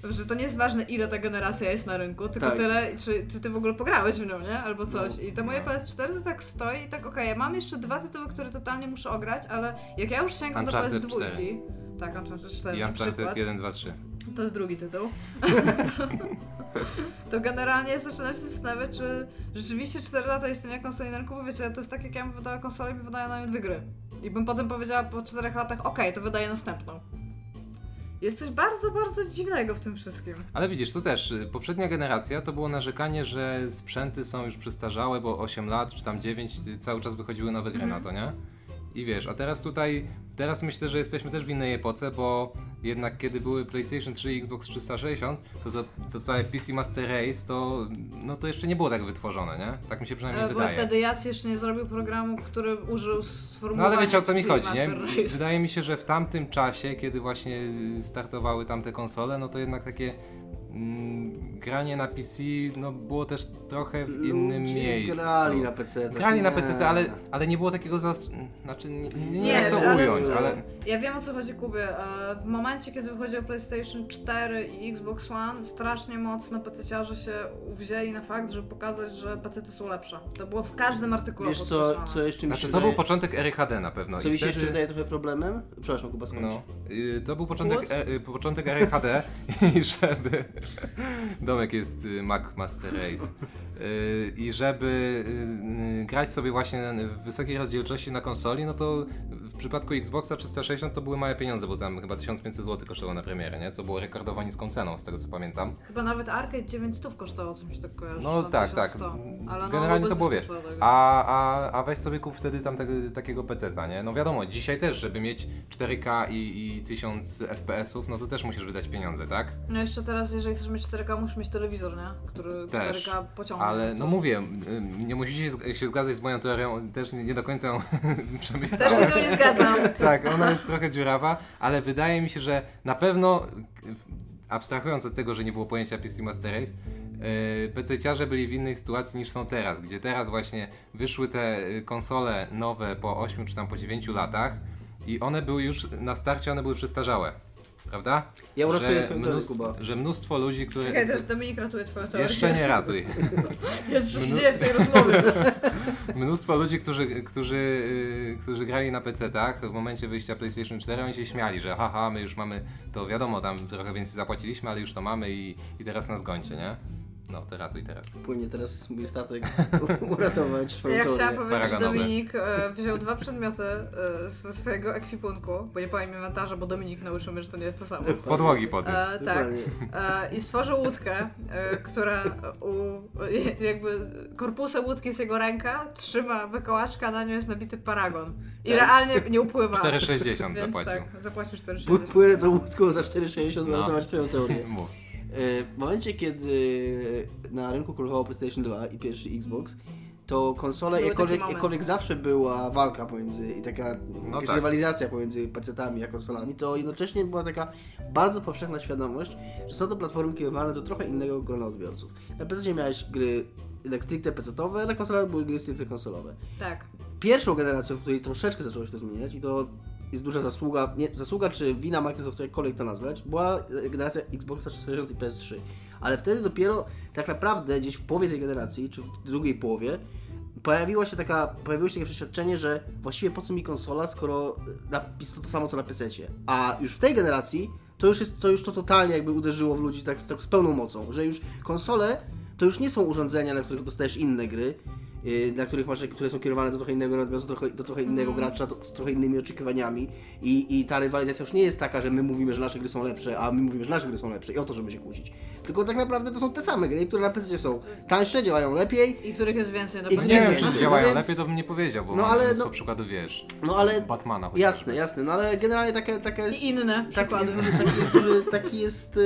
y, Że to nie jest ważne, ile ta generacja jest na rynku, tylko Tak. tyle, czy, czy ty w ogóle pograłeś w nią, nie? Albo coś. No, I ta moja no. PS4 to tak stoi i tak, okej, ja mam jeszcze dwa tytuły, które totalnie muszę ograć, ale jak ja już sięgam do Uncharted PS2, 4. tak, Uncharted 4 I Uncharted przykład, 1, 2, 3. to jest drugi tytuł, to generalnie zaczynam się zastanawiać, czy rzeczywiście 4 lata istnienia konsoli na rynku, bo wiecie, to jest tak jak ja bym wydała konsolę i mi wydaje na nią dwie gry. I bym potem powiedziała po 4 latach, okej, to wydaję następną. Jest coś bardzo, bardzo dziwnego w tym wszystkim. Ale widzisz, to też, y, poprzednia generacja to było narzekanie, że sprzęty są już przestarzałe, bo 8 lat czy tam 9 y, cały czas wychodziły nowe gry Mhm. na to, nie? I wiesz, a teraz tutaj, teraz myślę, że jesteśmy też w innej epoce, bo jednak kiedy były PlayStation 3 i Xbox 360, to, to to całe PC Master Race, to, no to jeszcze nie było tak wytworzone, nie? Tak mi się przynajmniej E, Bo wydaje. wtedy Jac jeszcze nie zrobił programu, który użył No sformułowania ale wiecie o co mi chodzi, nie? Race. Wydaje mi się, że w tamtym czasie, kiedy właśnie startowały tamte konsole, no to jednak takie granie na PC no było też trochę w innym ludzie miejscu. grali na PC. tak Grali na nie. PC, ale, ale nie było takiego zaostrz... Znaczy, nie, nie, nie jak to ale- ująć, ale... Ja wiem o co chodzi Kubie. E, W momencie, kiedy wychodziło PlayStation 4 i Xbox One, strasznie mocno PC-ciarze się uwzięli na fakt, żeby pokazać, że PC-ty są lepsze. To było w każdym artykule Wiesz co, co jeszcze mi się Znaczy to wydaje, był początek ery HD na pewno. co i mi się wtedy... jeszcze wydaje trochę problemem? Przepraszam, Kuba, skończ. No, y, to był początek, e, y, początek ery HD i żeby... Domek jest y, Mac Master Race. Y, I żeby y, grać sobie właśnie w wysokiej rozdzielczości na konsoli, no to w przypadku Xboxa 360 to były małe pieniądze, bo tam chyba 1500 zł kosztowało na premierę, nie? Co było rekordowo niską ceną, z tego co pamiętam. Chyba nawet Arcade 900 kosztowało, się tak kojarzy. No tak, tak. 1100. Ale no, Generalnie bez to było, wiesz. A, a, a weź sobie kup wtedy tam te, takiego peceta, nie? No wiadomo, dzisiaj też, żeby mieć 4K i, i 1000 FPS-ów, no to też musisz wydać pieniądze, tak? No jeszcze teraz, jeżeli chcesz mieć 4K, musisz mieć telewizor, nie? Który Też. 4K pociągnie. Ale no mówię, y, nie musicie się zgadzać z moją teorią, też nie, nie do końca ją przemyślałem. Też się z nią nie zgadzam. Tak, ona jest trochę dziurawa, ale wydaje mi się, że na pewno, abstrahując od tego, że nie było pojęcia PC Master Race, yy, PC-ciarze byli w innej sytuacji niż są teraz, gdzie teraz właśnie wyszły te y, konsole nowe po 8 czy tam po 9 latach i one były już, na starcie one były przestarzałe. Prawda? Ja uratuję że, swoją teorię, Kuba. że mnóstwo ludzi, które... Czekaj, teraz Dominik ratuje twoją teorię. Jeszcze nie ratuj. Jezu, co się dzieje w tej rozmowie? Mnóstwo ludzi, którzy, którzy, yy, którzy grali na PC-tach w momencie wyjścia PlayStation 4, oni się śmiali, że haha, my już mamy, to wiadomo, tam trochę więcej zapłaciliśmy, ale już to mamy i, i teraz nas gońcie, nie? No, to ratuj teraz. Płynie teraz mój statek uratować twoją Ja chciałam powiedzieć, że. Dominik e, wziął dwa przedmioty e, z swojego ekwipunku, bo nie powiem inwentarza, bo Dominik nauczył mnie, że to nie jest to samo. Z podłogi podniósł. E, tak. E, I stworzył łódkę, e, która u, e, jakby korpusem łódki jest jego ręka, trzyma wykołaczka, a na nią jest nabity paragon. I Tak. realnie nie upływa. 4,60 Więc zapłacił. tak, zapłacił Pły- 4,60. Płynę tą łódką za 4,60 No. uratować twoją teorię. Mów. E, W momencie, kiedy na rynku królowało PlayStation 2 i pierwszy Xbox, to konsole, jakkolwiek, jakkolwiek zawsze była walka pomiędzy i taka jakaś tak. rywalizacja pomiędzy PC-tami a konsolami, to jednocześnie była taka bardzo powszechna świadomość, że są to platformy kierowane do trochę innego grona odbiorców. Na PC miałeś gry jednak stricte PC-owe, na konsolach były gry stricte konsolowe. Tak. Pierwszą generacją, w której troszeczkę zaczęło się to zmieniać i to jest duża zasługa, nie, zasługa czy wina Microsoftu, jakkolwiek to nazwać, była generacja Xboxa 360 i PS3. Ale wtedy dopiero tak naprawdę gdzieś w połowie tej generacji, czy w drugiej połowie, pojawiło się, taka, pojawiło się takie przeświadczenie, że właściwie po co mi konsola, skoro na, to to samo co na PC. A już w tej generacji to już, jest, to już to totalnie jakby uderzyło w ludzi tak, z, tak z pełną mocą, że już konsole to już nie są urządzenia, na których dostajesz inne gry, dla których masz, które są kierowane do trochę innego odbioru, do trochę, do trochę innego gracza, to, z trochę innymi oczekiwaniami i, i ta rywalizacja już nie jest taka, że my mówimy, że nasze gry są lepsze, a my mówimy, że nasze gry są lepsze i o to, żeby się kłócić. Tylko tak naprawdę to są te same gry, które na PC są tańsze, działają lepiej, I których jest więcej na I pewno. Nie Nie wiem, czy no działają więc- lepiej, to bym nie powiedział, bo No, no, ale mnóstwo no- przykładów, wiesz, no ale Batmana chociażby. jasne, jasne, no ale generalnie taka, taka jest... I inne Taki przykłady. jest, taki jest, taki jest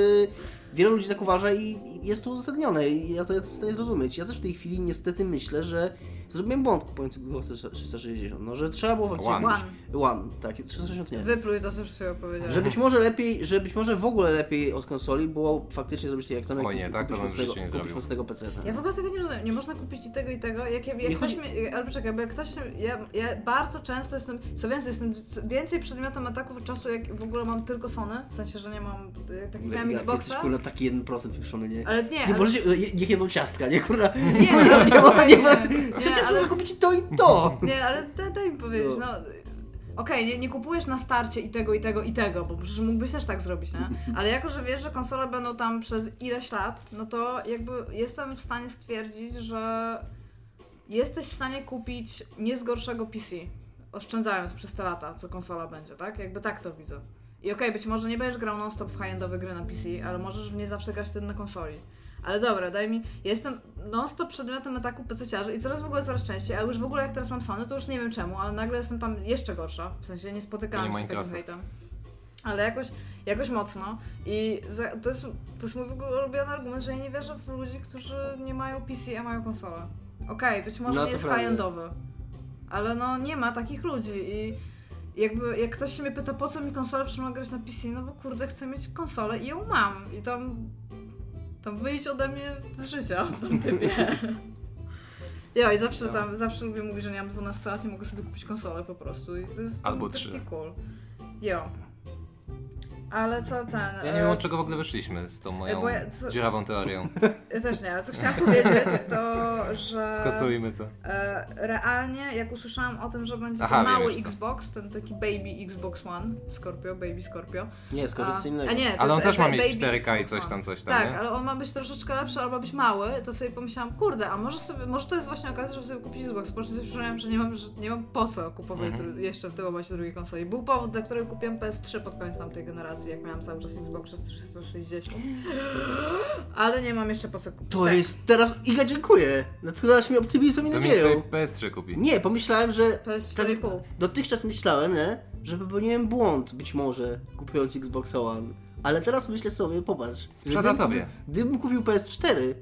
wielu ludzi tak uważa i jest to uzasadnione ja to jestem w stanie zrozumieć. Ja też w tej chwili niestety myślę, że zrobiłem błąd kupując Xbox 360, no że trzeba było faktycznie... One. One. One, tak, 360 nie. Wypluj to, co przed chwilą powiedziałem. Że być może lepiej, że być może w ogóle lepiej od konsoli było faktycznie zrobić tak jak Tomek Oj nie, kupić tak to bym w życiu nie kupić zrobił. mocnego PC. Ja w ogóle tego nie rozumiem. Nie można kupić i tego i tego. Jak, jak, Nie jak ktoś chodzi- mi, albo czekaj, bo jak ktoś. Ja, ja bardzo często jestem. Co więcej, jestem więcej przedmiotem ataków od czasu, jak w ogóle mam tylko Sony. W sensie, że nie mam. Tak jak miałem Xboxa. jesteś kurwa taki 1% pieprzony, nie? Ale nie, Nie, ale, możecie, niech jedzą ciastka, nie kurwa. nie, nie, ale, nie, słuchaj, nie, nie, nie, Przecież ale, można kupić to i to. nie, ale daj, daj mi powiedzieć, No. no. Okej, nie, nie kupujesz na starcie i tego, i tego, i tego, bo przecież mógłbyś też tak zrobić, nie? Ale jako, że wiesz, że konsole będą tam przez ileś lat, no to jakby jestem w stanie stwierdzić, że jesteś w stanie kupić nie z gorszego PC, oszczędzając przez te lata, co konsola będzie, tak? Jakby tak to widzę. I okej, być może nie będziesz grał non-stop w high-endowe gry na PC, ale możesz w nie zawsze grać wtedy na konsoli. Ale dobra, daj mi. Ja jestem non-stop przedmiotem ataku PC-ciarzy i coraz w ogóle coraz częściej, a już w ogóle jak teraz mam Sony, to już nie wiem czemu, ale nagle jestem tam jeszcze gorsza. W sensie nie spotykałam Nie się z takim hejtem. Ale jakoś, jakoś mocno. I za, to, jest, to jest mój w ogóle ulubiony argument, że ja nie wierzę w ludzi, którzy nie mają PC, a mają konsolę. Okej, być może No nie jest high-endowy, ale no nie ma takich ludzi i jakby jak ktoś się mnie pyta, po co mi konsolę, przecież mam grać na PC, no bo kurde, chcę mieć konsolę i ją mam. I tam, tam wyjść ode mnie z życia w tym typie. Ja i zawsze tam, zawsze lubię mówić, że nie mam 12 lat i mogę sobie kupić konsolę po prostu i to jest Albo trzy. cool. Jo. Ale co ten... Ja nie wiem, e, od czego w ogóle wyszliśmy z tą moją bo ja- co- dziurawą teorią. Ja też nie, ale co chciałam powiedzieć, to że Skasujmy to. e, realnie jak usłyszałam o tym, że będzie Aha, wiem mały co. Xbox, ten taki baby Xbox One, Scorpio, baby Scorpio. Nie, skoro A, nic innego. a nie, to Ale on jest też ma mieć baby 4K i coś tam, coś tam, Tak, nie? ale on ma być troszeczkę lepszy albo być mały, to sobie pomyślałam, kurde, a może sobie, może to jest właśnie okazja, żeby sobie kupić Xbox. Po prostu sobie przypomniałam, że nie mam, że nie mam po co kupować Mhm. dru- jeszcze w tym momencie drugiej konsoli. Był powód, dla którego kupiłem PS3 pod koniec tamtej generacji, jak miałam cały czas Xbox 360. Ale nie mam jeszcze po co kupić. To Tak. jest teraz... Iga, dziękuję. Natchnęłaś mnie optymizmem i To mi nadzieją. PS3 kupi. Nie, pomyślałem, że... PS4,5. Tak, dotychczas myślałem, nie? Że popełniłem błąd, być może, kupując Xbox One. Ale teraz myślę sobie, popatrz. Sprzeda gdybym tobie. Kupił, gdybym kupił PS4,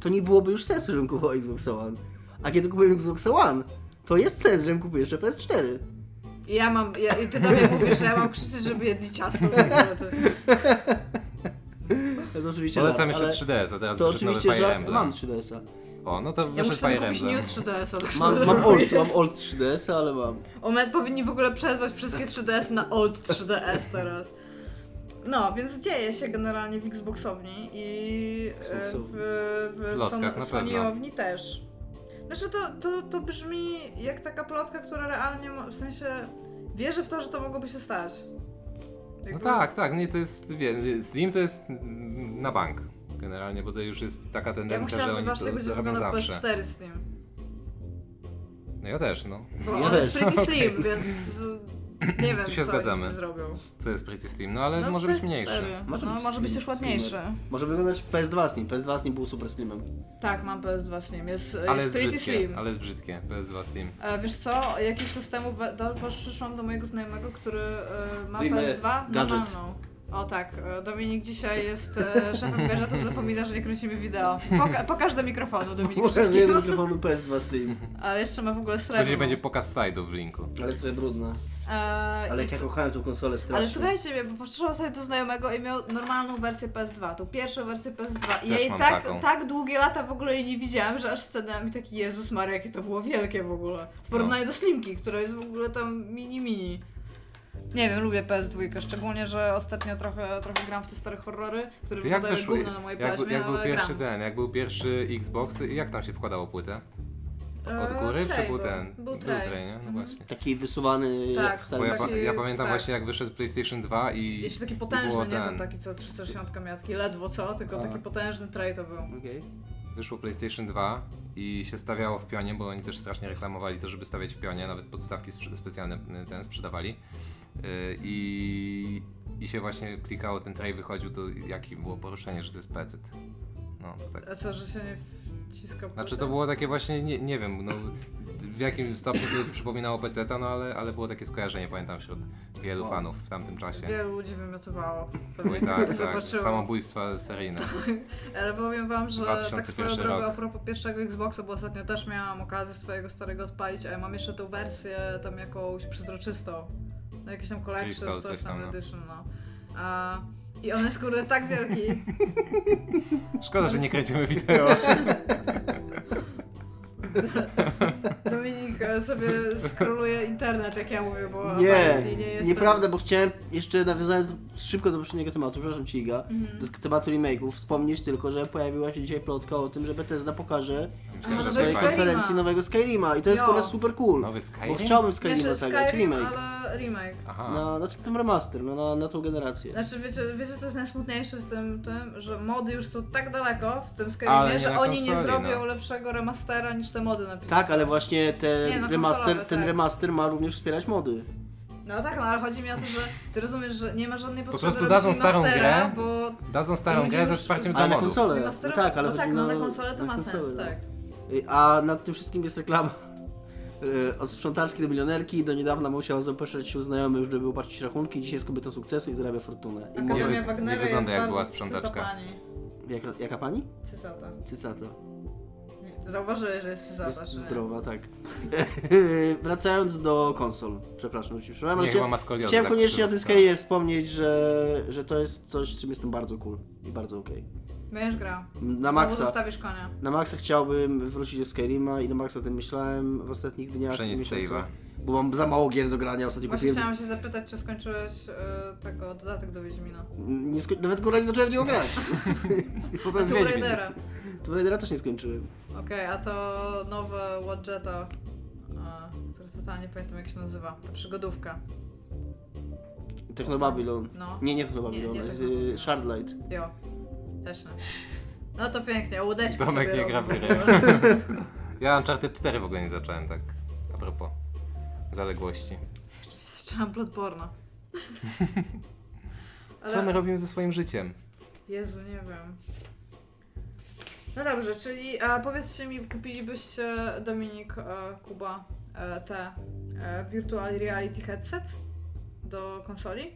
to nie byłoby już sensu, żebym kupował Xbox One. A kiedy kupiłem Xbox One, to jest sens, żebym kupił jeszcze PS4. Ja mam, ja, i ty do mnie mówisz, że ja mam krzyczeć, żeby jedli ciasto. w. To oczywiście Polecam żart, jeszcze ale 3DS, a teraz To wyszedł nowy oczywiście, Fire Emblem. mam 3DS-a. O, no to Ja wyszedł Fire kupić Emblem. New 3DS. ale Mam, mam old, mam old 3DS-a, ale mam. Omet powinni w ogóle przezwać wszystkie 3DS na Old 3DS teraz. No, więc dzieje się generalnie w Xboxowni i e, Xboxowni. w, w pewno. Sonyowni też. Znaczy to, to, to brzmi jak taka plotka, która realnie, w sensie wierzę w to, że to mogłoby się stać. No Jakby- tak, tak, nie, to jest, wie, Slim to jest na bank generalnie, bo to już jest taka Ja tendencja, myślałam, że że oni właśnie to będzie robią wyglądał zawsze. PS4 z tym. No ja też, no. Bo Ja on też. jest pretty slim, więc nie wiem, Tu się co zgadzamy. tym zrobią. Co jest Pretty Slim, no ale No, może być PS4. mniejszy. Może no, być może być slim- też ładniejszy. Może wyglądać PS2 z nim. PS2 z nim był super slimem. Tak, mam PS2 Slim. Jest, Ale jest jest pretty brzydkie, slim. ale jest brzydkie, PS2 Slim. E, wiesz co, jakiś czas temu do, przyszłam do mojego znajomego, który e, ma Wyjmę PS2 gadżet. normalną. O tak, e, Dominik dzisiaj jest e, szefem gadżetów, zapomina, że nie kręcimy wideo. Poka- pokaż do mikrofonu, Dominik, wszystkim. jednym mikrofonu PS2 Slim. Ale jeszcze ma w ogóle srebrną. Później będzie pokaz slajdów w linku. Ale jest trochę brudna. E, Ale jak ja kochałem tą konsolę strasznie. Ale słuchajcie, bo poszłam sobie do znajomego i miał normalną wersję PS2, tą pierwszą wersję PS2 i ja jej tak, taką. tak długie lata w ogóle jej nie widziałam, że aż stanęłam i taki Jezus Maria, jakie to było wielkie w ogóle. W porównaniu do Slimki, która jest w ogóle tam mini mini. Nie wiem, lubię PS2, szczególnie, że ostatnio trochę, trochę gram w te stare horrory, które jak wyglądają gówno na mojej jak, plaźmie, jak był ale pierwszy gram. ten, jak był pierwszy Xbox, jak tam się wkładało płytę? Od E, góry, czy był był. ten? Był tray. nie? No Mhm. właśnie. Taki wysuwany Tak, Bo ja, Taki- ja pamiętam tak. właśnie jak wyszedł PlayStation 2 i Jeszcze taki potężny, nie ten. ten taki co 360 miał, taki ledwo co, tylko A. taki potężny tray to był. Okej. wyszło PlayStation 2 i się stawiało w pionie, bo oni też strasznie reklamowali to, żeby stawiać w pionie, nawet podstawki specjalne ten sprzedawali. Y, I, I się właśnie klikało, ten tray wychodził, to jakie było poruszenie, że to jest PC. No to tak. A co, że się nie wciska w Znaczy to płytę? było takie właśnie, nie, nie wiem, no, w jakim stopniu to przypominało PC, no ale, ale było takie skojarzenie, pamiętam, wśród wielu Wow. fanów w tamtym czasie. Wielu ludzi wymiotowało. Pewnie tak, tak, zobaczyło. samobójstwa seryjne. Ale powiem wam, że tak 2001 swoją drogą a propos pierwszego Xboxa, bo ostatnio też miałam okazję swojego starego odpalić, a ja mam jeszcze tą wersję tam jakąś przezroczystą. No jakiś tam collection, Crystal, coś coś tam tam, no. edition, no. A, I on jest kurde tak wielki. Szkoda, że nie kręcimy wideo. Dominik e, sobie skroluje internet, jak ja mówię, bo Nie, nie jestem... nieprawda, bo chciałem jeszcze nawiązując do, szybko do poprzedniego tematu, przepraszam Ci Iga, Mhm. do tematu remake'ów, wspomnieć tylko, że pojawiła się dzisiaj plotka o tym, że Bethesda pokaże Myślę, na swojej konferencji nowego Skyrima i to jest kurde super cool, Nowy bo Skyrim? chciałbym Skyrima Jeszcze zagrać, Skyrim, remake. ale remake. Aha. Na, znaczy ten remaster, no, na, na tą generację. Znaczy, wiecie, wiecie co jest najsmutniejsze w tym, tym, że mody już są tak daleko w tym Skyrimie, nie że oni nie konsoli, zrobią no. lepszego remastera niż te mody napisane. Tak, ale właśnie ten, Nie, no, remaster, konsolowe, ten tak. remaster ma również wspierać mody. No tak, no ale chodzi mi o to, że ty rozumiesz, że nie ma żadnej potrzeby prostu robić dadzą starą grę, bo Dadzą starą grę ze wsparciem Ale dla na modów. konsolę. no tak, ale no tak, no na- na konsolę to na ma konsolę, sens, no. tak. Y, A nad tym wszystkim jest reklama. Y, Od sprzątaczki do milionerki do niedawna musiał zapraszać się u znajomych, żeby opłacić rachunki. Dzisiaj jest kobietą sukcesu i zarabia fortunę. I Akademia Wagnera nie wygląda jest jak była bardzo sprzątaczka. pani. jaka, jaka pani? Cycata. Cycata. Zauważyłeś, że jest Jest zdrowa, tak. Wracając do konsol. Przepraszam, że ci przerwałem, Nie, chyba chciałem, ma skoliozę. chciałem tak koniecznie o tym wspomnieć, że, że to jest coś, z czym jestem bardzo cool i bardzo okej. Będziesz grał. Na Znowu maksa, zostawisz konia. na maksa chciałbym wrócić do Skyrima i na maksa o tym myślałem w ostatnich dniach. Przenieść miesiącach. save'a. Bo mam za mało gier do grania, ostatnio Właśnie kupiłem... chciałam się zapytać, czy skończyłeś e, tego dodatek do Wiedźmina. Nie sko- nawet kurwa nie zacząłem w niego grać. Co to jest Wiedźmin? Raidera. To Raidera też nie skończyłem. Okej, a to nowe Wadjeta, e, które totalnie pamiętam jak się nazywa, ta przygodówka. Technobabylon. No, Nie, nie Technobabylon, Nie, nie jest, Technobabylon. y, Shardlight. jo, też nie. No to pięknie, łódeczki Domek nie gra w robię. grę. Ja Uncharted 4 w ogóle nie zacząłem, tak a propos zaległości. Jeszcze nie zaczęłam Bloodborne'a. Co my robimy ze swoim życiem? Jezu, nie wiem. No dobrze, czyli a powiedzcie mi, kupilibyście Dominik, e, Kuba, e, te e, Virtual Reality Headsets do konsoli?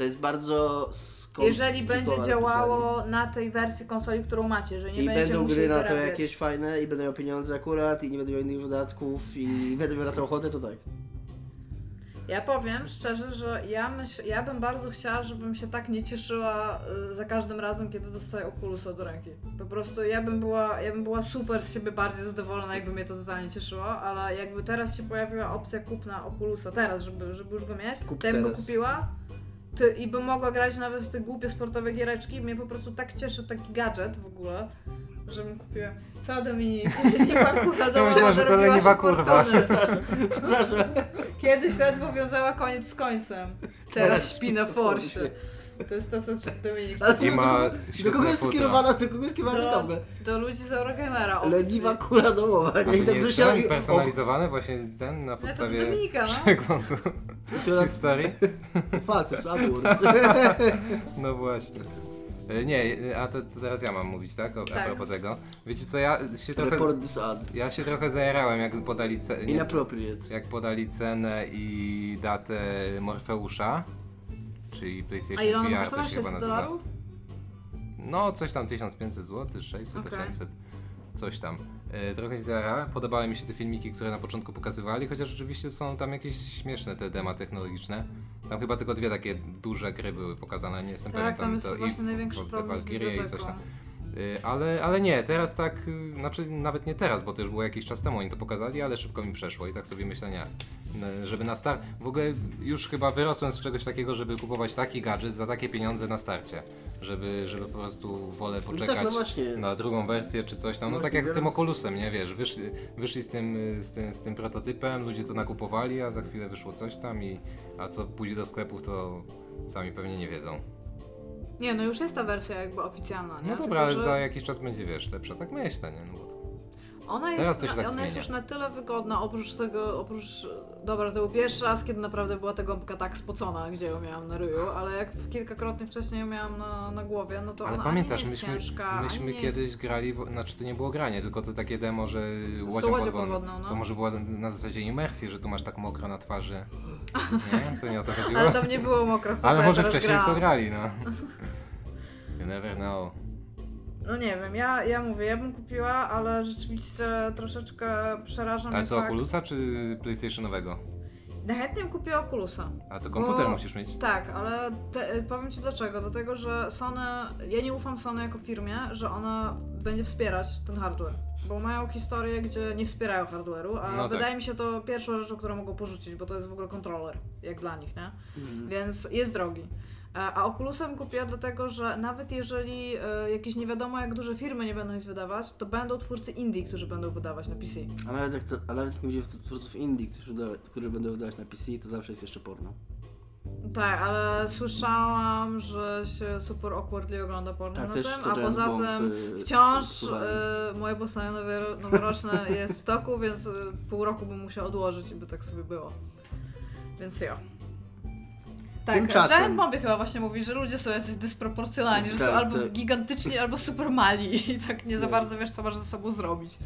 To jest bardzo Jeżeli będzie pytanie. działało na tej wersji konsoli, którą macie, że nie I będą gry na to jakieś fajne i będę miał pieniądze akurat i nie będę miał innych wydatków i będę miał na to ochotę, to tak. Ja powiem szczerze, że ja, myśl, ja bym bardzo chciała, żebym się tak nie cieszyła y, za każdym razem, kiedy dostaję Oculusa do ręki. Po prostu ja bym była, ja bym była super z siebie bardziej zadowolona, jakby mnie to totalnie cieszyło, ale jakby teraz się pojawiła opcja kupna Oculusa, teraz, żeby, żeby już go mieć, Kup to ja bym go kupiła. Ty, I bym mogła grać nawet w te głupie sportowe giereczki. Mnie po prostu tak cieszy taki gadżet w ogóle, żebym kupiła. Co Dominik? Leniwa kurwa domowa myślałem, że to leniwa się kurwa. Kiedyś ledwo wiązała koniec z końcem. Teraz śpi na forsie. To jest to, co Dominik I ma Do kogo jest to płótno. kierowana? Do kogo jest kierowana do, do ludzi z Eurogamera. Leniwa kura domowa, nie? I Nie tak jest to się... personalizowany właśnie ten na No to do podstawie Dominika, no. przeglądu to jest historii? fakt, to jest AdWords. No właśnie. E, Nie, a to, to teraz ja mam mówić, tak? O, A Tak. propos tego. Wiecie co, ja się trochę, Report this ad. ja się trochę zajarałem, jak podali, ce, nie, Inappropriate. jak podali cenę i datę Morfeusza, czyli A PlayStation ile ona VR kosztowała? to się chyba 600 nazywa. dolarów? No, coś tam 1500 zł, 600, Okej. 800, coś tam. E, trochę się zajarałem. Podobały mi się te filmiki, które na początku pokazywali, chociaż rzeczywiście są tam jakieś śmieszne te dema technologiczne. Tam chyba tylko dwie takie duże gry były pokazane, nie jestem Tak, pewien. tam jest to właśnie i- największy problem z Valkyrie i coś biblioteką. tam. Y, Ale, ale nie, teraz tak, znaczy nawet nie teraz, bo to już było jakiś czas temu oni to pokazali, ale szybko mi przeszło i tak sobie myślę, nie, żeby na start, w ogóle już chyba wyrosłem z czegoś takiego, żeby kupować taki gadżet za takie pieniądze na starcie, żeby, żeby po prostu wolę No poczekać tak, no właśnie. na drugą wersję czy coś tam, no No, tak jak z tym Oculusem, nie, wiesz, wyszli, wyszli z, tym, y, z, tym, z tym prototypem, ludzie to nakupowali, a za chwilę wyszło coś tam i, a co pójdzie do sklepów to sami pewnie nie wiedzą. Nie, no już jest ta wersja jakby oficjalna, nie? No Tylko, dobra, ale że za jakiś czas będzie, wiesz, lepsza. Tak myślę, nie? No, bo. Ona Teraz jest, to się na, tak ona jest zmienia. już na tyle wygodna, oprócz tego, oprócz... Dobra, to był pierwszy raz, kiedy naprawdę była ta gąbka tak spocona, gdzie ją miałam na ryju, ale jak kilkakrotnie wcześniej ją miałam na, na głowie, no to Ale ona pamiętasz, ani nie jest myśmy, ciężka, myśmy kiedyś Jest... grali, w... znaczy to nie było granie, tylko to takie demo, że łodzią łodzią podwodną. podwodną, no. To może było na zasadzie imersji, że tu masz tak mokro na twarzy. Nie? To nie o to chodziło? Ale tam nie było mokro w to, Ale może wcześniej w to grałam. grali, no. You never know. No nie wiem, ja, ja mówię, ja bym kupiła, ale rzeczywiście troszeczkę przeraża Ale co, fakt... Oculusa czy PlayStationowego? Najchętniej bym kupiła Oculusa. A to komputer Bo- musisz mieć. Tak, ale te, powiem Ci dlaczego. Dlatego, że Sony, ja nie ufam Sony jako firmie, że ona będzie wspierać ten hardware. Bo mają historię, gdzie nie wspierają hardware'u, a No tak. wydaje mi się to pierwszą rzeczą, którą mogą porzucić, bo to jest w ogóle kontroler, jak dla nich, nie? Mhm. Więc jest drogi. E, A Oculusem kupiła dlatego, że nawet jeżeli e, jakieś nie wiadomo jak duże firmy nie będą nic wydawać, to będą twórcy indie, którzy będą wydawać na PC. A nawet jak, to, a nawet jak będzie twórców indie, którzy, którzy będą wydawać na PC, to zawsze jest jeszcze porno. Tak, ale słyszałam, że się super awkwardly ogląda porno Tak, na tym, a poza Bomb, tym y, wciąż moje powstanie noworoczne jest w toku, więc pół roku bym musiał odłożyć by tak sobie było. Więc ja. Tak, Tymczasem- Giant Bombie chyba właśnie mówi, że ludzie są jacyś dysproporcjonalni, że są Tak, albo tak. gigantyczni, albo super mali i tak nie za Tak. bardzo wiesz, co masz ze sobą zrobić.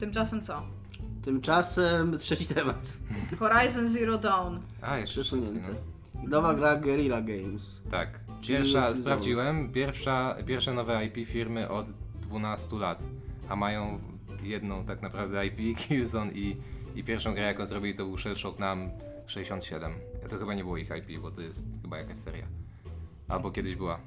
Tymczasem co? Tymczasem trzeci temat. Horizon Zero Dawn. A, jeszcze Przesunięte. no. Nowa gra Guerrilla Games. Tak. Pierwsza, sprawdziłem, pierwsza, pierwsze nowe IP firmy od 12 lat, a mają jedną tak naprawdę IP, Killzone i, i pierwszą grę jaką zrobili to był Shell Shock Nam 67. To chyba nie było ich IP, bo to jest chyba jakaś seria. Albo kiedyś była.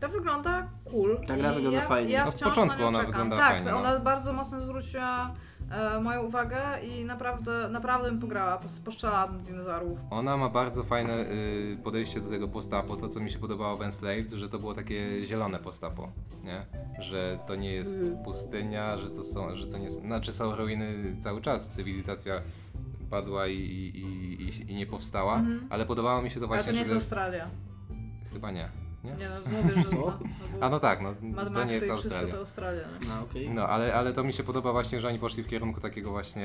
To wygląda cool. Ta gra I wygląda ja, fajnie. Ja No w początku ona czekam. wyglądała tak, fajnie, no. ona bardzo mocno zwróciła e, moją uwagę i naprawdę, naprawdę bym pograła, pos- postrzelałabym dinozaurów. Ona ma bardzo fajne y, podejście do tego postapo. To, co mi się podobało w Enslaved, że to było takie zielone postapo, nie? Że to nie jest Mm. pustynia, że to są, że to nie, znaczy są ruiny cały czas, cywilizacja padła i, i, i, i, nie powstała, Mhm. ale podobało mi się to Ale właśnie, to nie jest Australia. chyba nie, nie? Nie no, mówię, że no, A no tak, no to nie jest wszystko Australia. to Australia. nie? No okej. No, ale, ale to mi się podoba właśnie, że oni poszli w kierunku takiego właśnie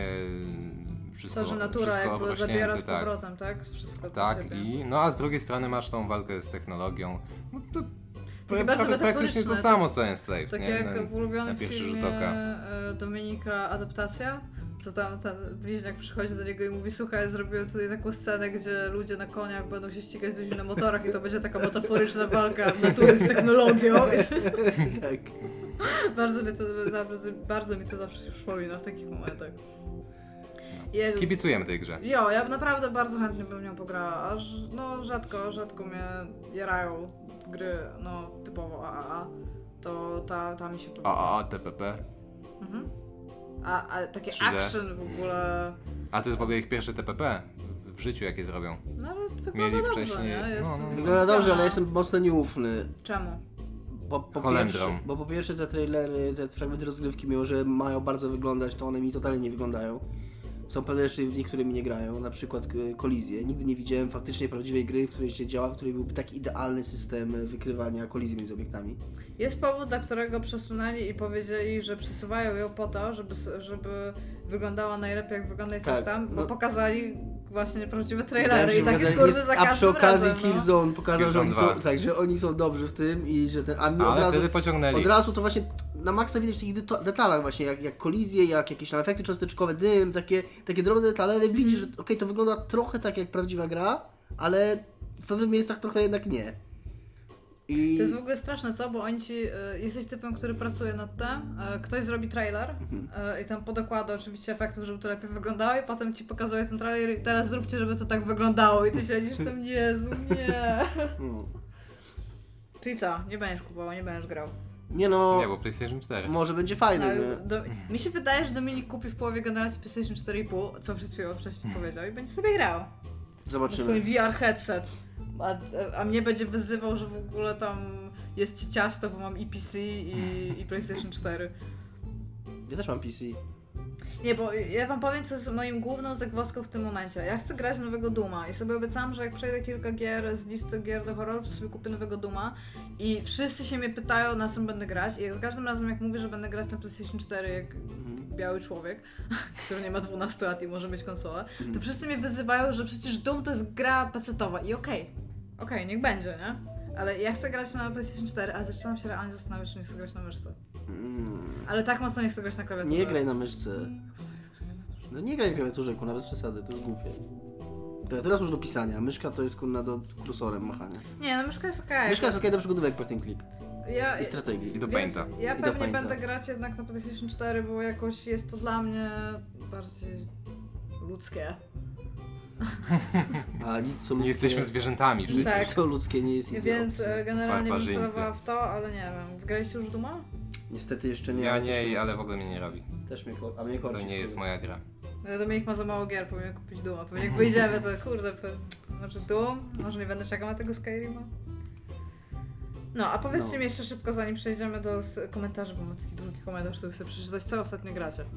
y, wszystko, To, że natura wszystko jakby zabiera z tak. powrotem, tak? Wszystko pod Tak, i no a z drugiej strony masz tą walkę z technologią. No to Takie pra- bardzo pra- praktycznie to metaforyczne, samo co Enslaved, Tak nie? jak No, w ulubionym na pierwszy rzut filmie oka. e, Dominika Adaptacja, co tam ten bliźniak przychodzi do niego i mówi słuchaj, zrobiłem tutaj taką scenę, gdzie ludzie na koniach będą się ścigać z ludźmi na motorach i to będzie taka metaforyczna walka natury z technologią. Tak. bardzo, mi to, bardzo, bardzo mi to zawsze się przypomina w takich momentach. Jezu. Kibicujemy tej grze. Jo, ja naprawdę bardzo chętnie bym nią pograła, aż no rzadko, rzadko mnie jarają gry, no typowo AAA, to ta, ta mi się podoba. A, a, TPP. Mhm. A, a takie 3D. action w ogóle. A to jest w ogóle ich pierwsze TPP w, w życiu, jakie zrobią. No ale wygląda Mieli dobrze, wcześniej- nie? Jest, no, no, no. jest Wygląda dobrze, ale jestem mocno nieufny. Czemu? Bo po, Holendrą. pierwsze, bo po pierwsze te trailery, te fragmenty rozgrywki, mimo że mają bardzo wyglądać, to one mi totalnie nie wyglądają. Są pewne rzeczy w nich, które mi nie grają, na przykład e, kolizje. Nigdy nie widziałem faktycznie prawdziwej gry, w której się działa, w której byłby taki idealny system e, wykrywania kolizji między obiektami. Jest powód, dla którego przesunęli i powiedzieli, że przesuwają ją po to, żeby, żeby wyglądała najlepiej jak wygląda i coś Tak, tam, bo no. pokazali właśnie prawdziwe trailery i tak jest kurde za A przy każdym okazji razem, no. Killzone pokazał, że oni, są, 2. tak, że oni są dobrzy w tym i że ten... A mi od razu, wtedy pociągnęli. od razu to właśnie na maksa widać w takich deta- detalach właśnie, jak, jak kolizje, jak jakieś tam efekty cząsteczkowe, dym, takie, takie drobne detale, ale widzisz, że okej, to wygląda trochę tak jak prawdziwa gra, ale w pewnych miejscach trochę jednak nie. I... To jest w ogóle straszne, co? Bo oni ci, y, jesteś typem, który pracuje nad tym, y, ktoś zrobi trailer y, i tam podokłada oczywiście efektów, żeby to lepiej wyglądało i potem ci pokazuje ten trailer i teraz zróbcie, żeby to tak wyglądało i ty siedzisz tam, Jezu, nie. Mm. Czyli co? Nie będziesz kupował, nie będziesz grał. Nie no, Nie, bo PlayStation 4. może będzie No, fajny, nie? do, mi się wydaje, że Dominik kupi w połowie generacji PlayStation 4,5, co przed chwilą wcześniej powiedział i będzie sobie grał. Na swoim Zobaczymy. VR headset. A, a mnie będzie wyzywał, że w ogóle tam jest ci ciasto, bo mam i PC i, i PlayStation 4. Ja też mam PC. Nie, bo ja wam powiem, co jest moim główną zagwozdką w tym momencie. Ja chcę grać nowego Duma i sobie obiecałam, że jak przejdę kilka gier z listy gier do horrorów, to sobie kupię nowego Duma i wszyscy się mnie pytają, na czym będę grać i za każdym razem, jak mówię, że będę grać na PlayStation 4 jak biały człowiek, który nie ma 12 lat i może mieć konsolę, to wszyscy mnie wyzywają, że przecież Doom to jest gra pecetowa i okej, okej, niech będzie, nie? Ale ja chcę grać na PlayStation 4, ale zaczynam się realnie zastanawiać, czy nie chcę grać na myszce. Mm, Ale tak mocno nie chcę grać na klawiaturze. Nie graj na myszce. No nie graj na klawiaturze, kurna, bez przesady, to jest głupie. Klawiatura służy do pisania, myszka to jest kurna do kursorem machania. Nie, no myszka jest okej. Myszka jest okej do przygotówek point and click Ja, i strategii. I do Painta. ja I pewnie będę grać jednak na PlayStation 4, bo jakoś jest to dla mnie bardziej ludzkie. A nic co ludzkie... Nie jesteśmy zwierzętami Nic wszyscy. Tak. co ludzkie nie jest nic Więc e, generalnie bym celowała w to, ale nie wiem. Wgraliście już Duma? Niestety jeszcze nie. Ja nie, ale w ogóle mnie nie robi. Też mnie, a mnie To nie jest moja gra. No, Dominik ma za mało gier, powinien kupić Duma. Pewnie jak wyjdziemy, to kurde, może Doom? Może nie będę czekał na tego Skyrima? No, a powiedzcie No. mi jeszcze szybko, zanim przejdziemy do komentarzy, bo mam taki długi komentarz, który chcę przeczytać, co ostatnio gracie.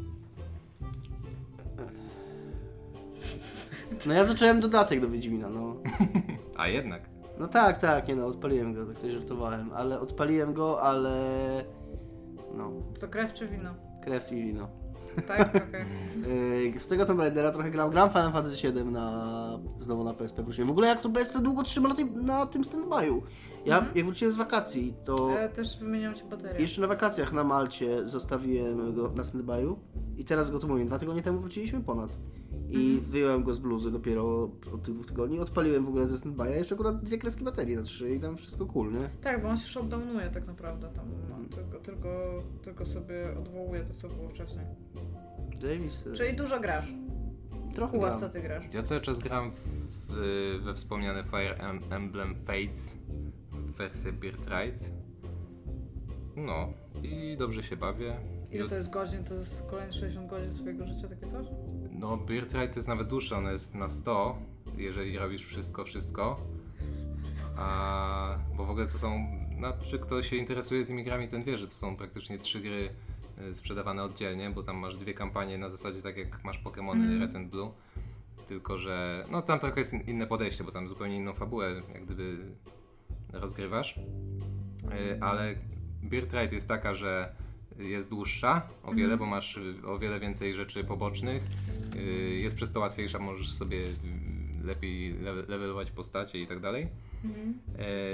No ja zacząłem dodatek do Wiedźmina, no. A jednak. No tak, tak, nie no, odpaliłem go, tak sobie żartowałem, ale odpaliłem go, ale... No, To krew czy wino? krew i wino. Tak? Okej. Yy, Z tego Tomb Raidera trochę gram, gram Final Fantasy VII na, znowu na PSP wróciłem. W ogóle jak to PSP długo trzyma na, tej, na tym stand-by'u. Ja Mhm. jak wróciłem z wakacji, to Ja też wymieniam ci baterię. jeszcze na wakacjach na Malcie zostawiłem go na stand-by'u i teraz go tu mówię, dwa tygodnie temu wróciliśmy ponad. I wyjąłem go z bluzy dopiero od tych dwóch tygodni, odpaliłem w ogóle ze stand-by'a, jeszcze akurat dwie kreski baterii na trzy i tam wszystko cool, nie? Tak, bo on się shutdownuje tak naprawdę tam. No, Mhm. tylko, tylko, tylko sobie odwołuje to, co było wcześniej. Davis, Czyli dużo grasz. trochę Uław, gram. co ty grasz? Ja cały czas gram w, w, we wspomniane Fire Em- Emblem Fates w wersję Birthright. No i dobrze się bawię. Ile to jest godzin? To jest kolejne 60 godzin swojego życia, takie coś? No Birthright to jest nawet dłuższe, ono jest na 100, jeżeli robisz wszystko, wszystko. A, bo w ogóle to są, znaczy kto się interesuje tymi grami, ten wie, że to są praktycznie trzy gry y, sprzedawane oddzielnie, bo tam masz dwie kampanie na zasadzie tak jak masz Pokémony Mhm. Red and Blue. Tylko, że no tam trochę jest in- inne podejście, bo tam zupełnie inną fabułę jak gdyby rozgrywasz. Y, Ale Birthright jest taka, że jest dłuższa o wiele, bo masz y, o wiele więcej rzeczy pobocznych. Y, Jest przez to łatwiejsza, możesz sobie y, lepiej levelować postacie i tak dalej. Mhm.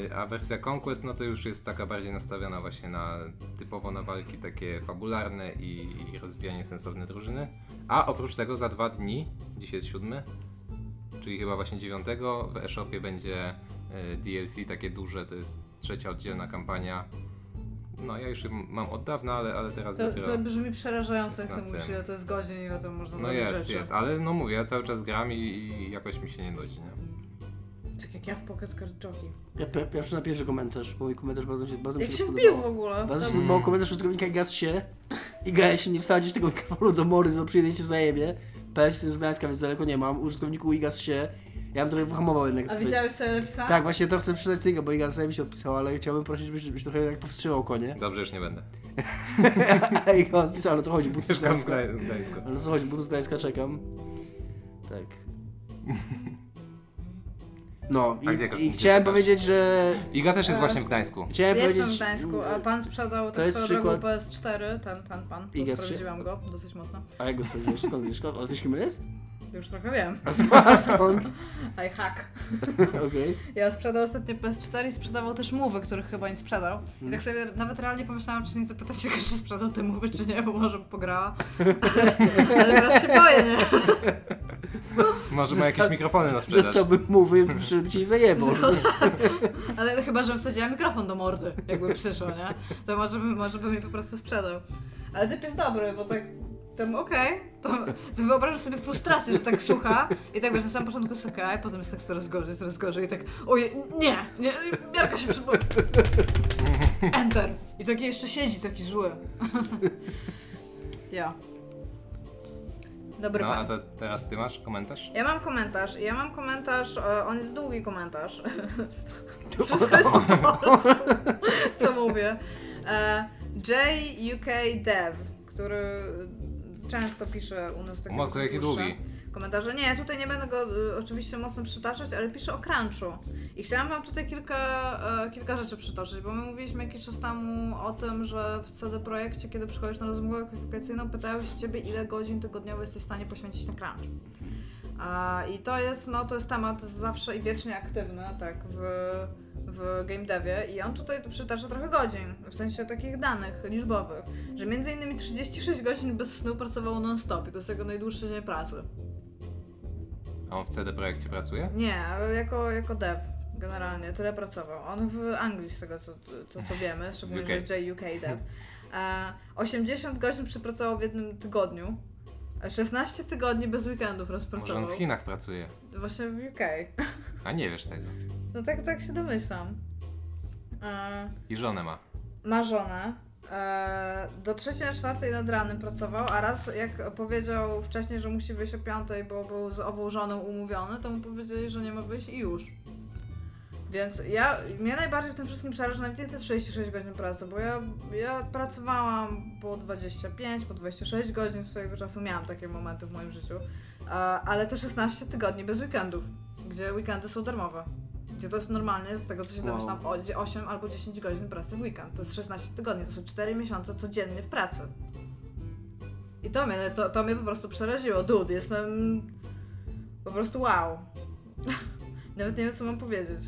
E, A wersja Conquest, no to już jest taka bardziej nastawiona właśnie na typowo na walki takie fabularne i, i rozwijanie sensowne drużyny. A oprócz tego za dwa dni, dzisiaj jest siódmy, czyli chyba właśnie dziewiątego, w e-shopie będzie e, DLC takie duże, to jest trzecia oddzielna kampania. No ja już mam od dawna, ale, ale teraz To, dopiero... to brzmi przerażająco, jak na mówisz, ile to jest godzin, ile to można No jest, rzeczy. jest, ale no mówię, ja cały czas gram i, i jakoś mi się nie nudzi, nie? Tak jak ja w Pocket Card Jockey. Ja, ja, ja komentarz, bo mój komentarz bardzo mi się, bardzo mi Jak się się spodobał. wbił w ogóle? Bardzo się To- podobał komentarz użytkownika Gaz się i Gaja się nie wsadzisz tego mikrofonu do mory, to przyjedzie cię zajebie. PS z Gdańska, więc daleko nie mam. Użytkowniku Igas się. Ja bym trochę wyhamował jednak. A widziałeś co ja napisałam? Tak, właśnie to chcę przeczytać tego, bo Igas sobie mi się odpisał, ale chciałbym prosić, byś, byś trochę tak powstrzymał konie. Dobrze, już nie będę. A Iga odpisał, no to chodzi, but z Mieszkam w Gdańska. Gdań- Gdańsku. Ale co chodzi, but z Gdańska czekam. Tak. No A gdzie- i, gdzie i chciałem szukasz? powiedzieć, że... Iga też jest E, właśnie w Gdańsku. Chciałem Jestem powiedzieć... w Gdańsku, a pan sprzedał To też jest swoją drogą przykład- PS4, ten, ten pan, Igas się- sprawdziłam go dosyć mocno. A jak go sprawdziłeś? Skąd wiesz? Skąd? Ale wiesz kim on jest? Już trochę wiem. A skąd? I hack. Okej. Ja sprzedał ostatnio PS4 i sprzedawał też mowy, których chyba nie sprzedał. I Hmm. tak sobie nawet realnie pomyślałam, czy nie zapytać się, czy sprzedał te mowy, czy nie, bo może pograła. Ale teraz się boję, nie? Może ma jakieś mikrofony na sprzedaż. Dostałbym mówię, żeby cię zajebał. Ale chyba, żebym wsadziła mikrofon do mordy, jakby przyszło, nie? To może by, może by mi po prostu sprzedał. Ale typ jest dobry, bo tak tam okej, to wyobrażam sobie frustrację, że tak słucha i tak wiesz, na samym początku jest okej, potem jest tak coraz gorzej, coraz gorzej i tak ojej, nie, nie, miarka się przypomina. Enter. I taki jeszcze siedzi, taki zły. ja. Dobry No, pan. a to teraz ty masz komentarz? Ja mam komentarz, ja mam komentarz, e, on jest długi komentarz. Wszystko jest po polsku, co mówię. E, JUK Dev, który często pisze u nas takie Matko, jaki długi. komentarze. Nie, tutaj nie będę go y, oczywiście mocno przytaczać, ale pisze o crunchu. I chciałam wam tutaj kilka, e, kilka rzeczy przytoczyć, bo my mówiliśmy jakiś czas temu o tym, że w CD Projekcie, kiedy przychodzisz na rozmowę kwalifikacyjną, pytają się ciebie, ile godzin tygodniowo jesteś w stanie poświęcić na crunch. A, I to jest, no, to jest temat zawsze i wiecznie aktywny, tak, w, w game devie i on tutaj przytacza trochę godzin, w sensie takich danych liczbowych, że między innymi 36 godzin bez snu pracował non-stop i to jest jego najdłuższy dzień pracy. A on w CD Projekcie pracuje? Nie, ale jako, jako dev generalnie tyle pracował. On w Anglii z tego co, co, co wiemy, szczególnie, że jest JUK dev. E, 80 godzin przepracował w jednym tygodniu. E, 16 tygodni bez weekendów Może rozpracował. on w Chinach pracuje. Właśnie w UK. A nie wiesz tego. No tak, tak się domyślam. E, I żonę ma. ma żonę. E, do trzeciej na czwartej nad ranem pracował, a raz jak powiedział wcześniej, że musi wyjść o piątej, bo był z ową żoną umówiony, to mu powiedzieli, że nie ma wyjść i już. Więc ja, mnie najbardziej w tym wszystkim przeraża nawet nie te 36 godzin pracy, bo ja, ja pracowałam po 25, po 26 godzin swojego czasu, miałam takie momenty w moim życiu, ale te 16 tygodni bez weekendów, gdzie weekendy są darmowe. Gdzie to jest normalnie, z tego co się Wow. domyślam, gdzie 8 albo 10 godzin pracy w weekend. To jest 16 tygodni, to są 4 miesiące codziennie w pracy. I to mnie, to, to mnie po prostu przeraziło. Dude, jestem po prostu wow. Nawet nie wiem, co mam powiedzieć.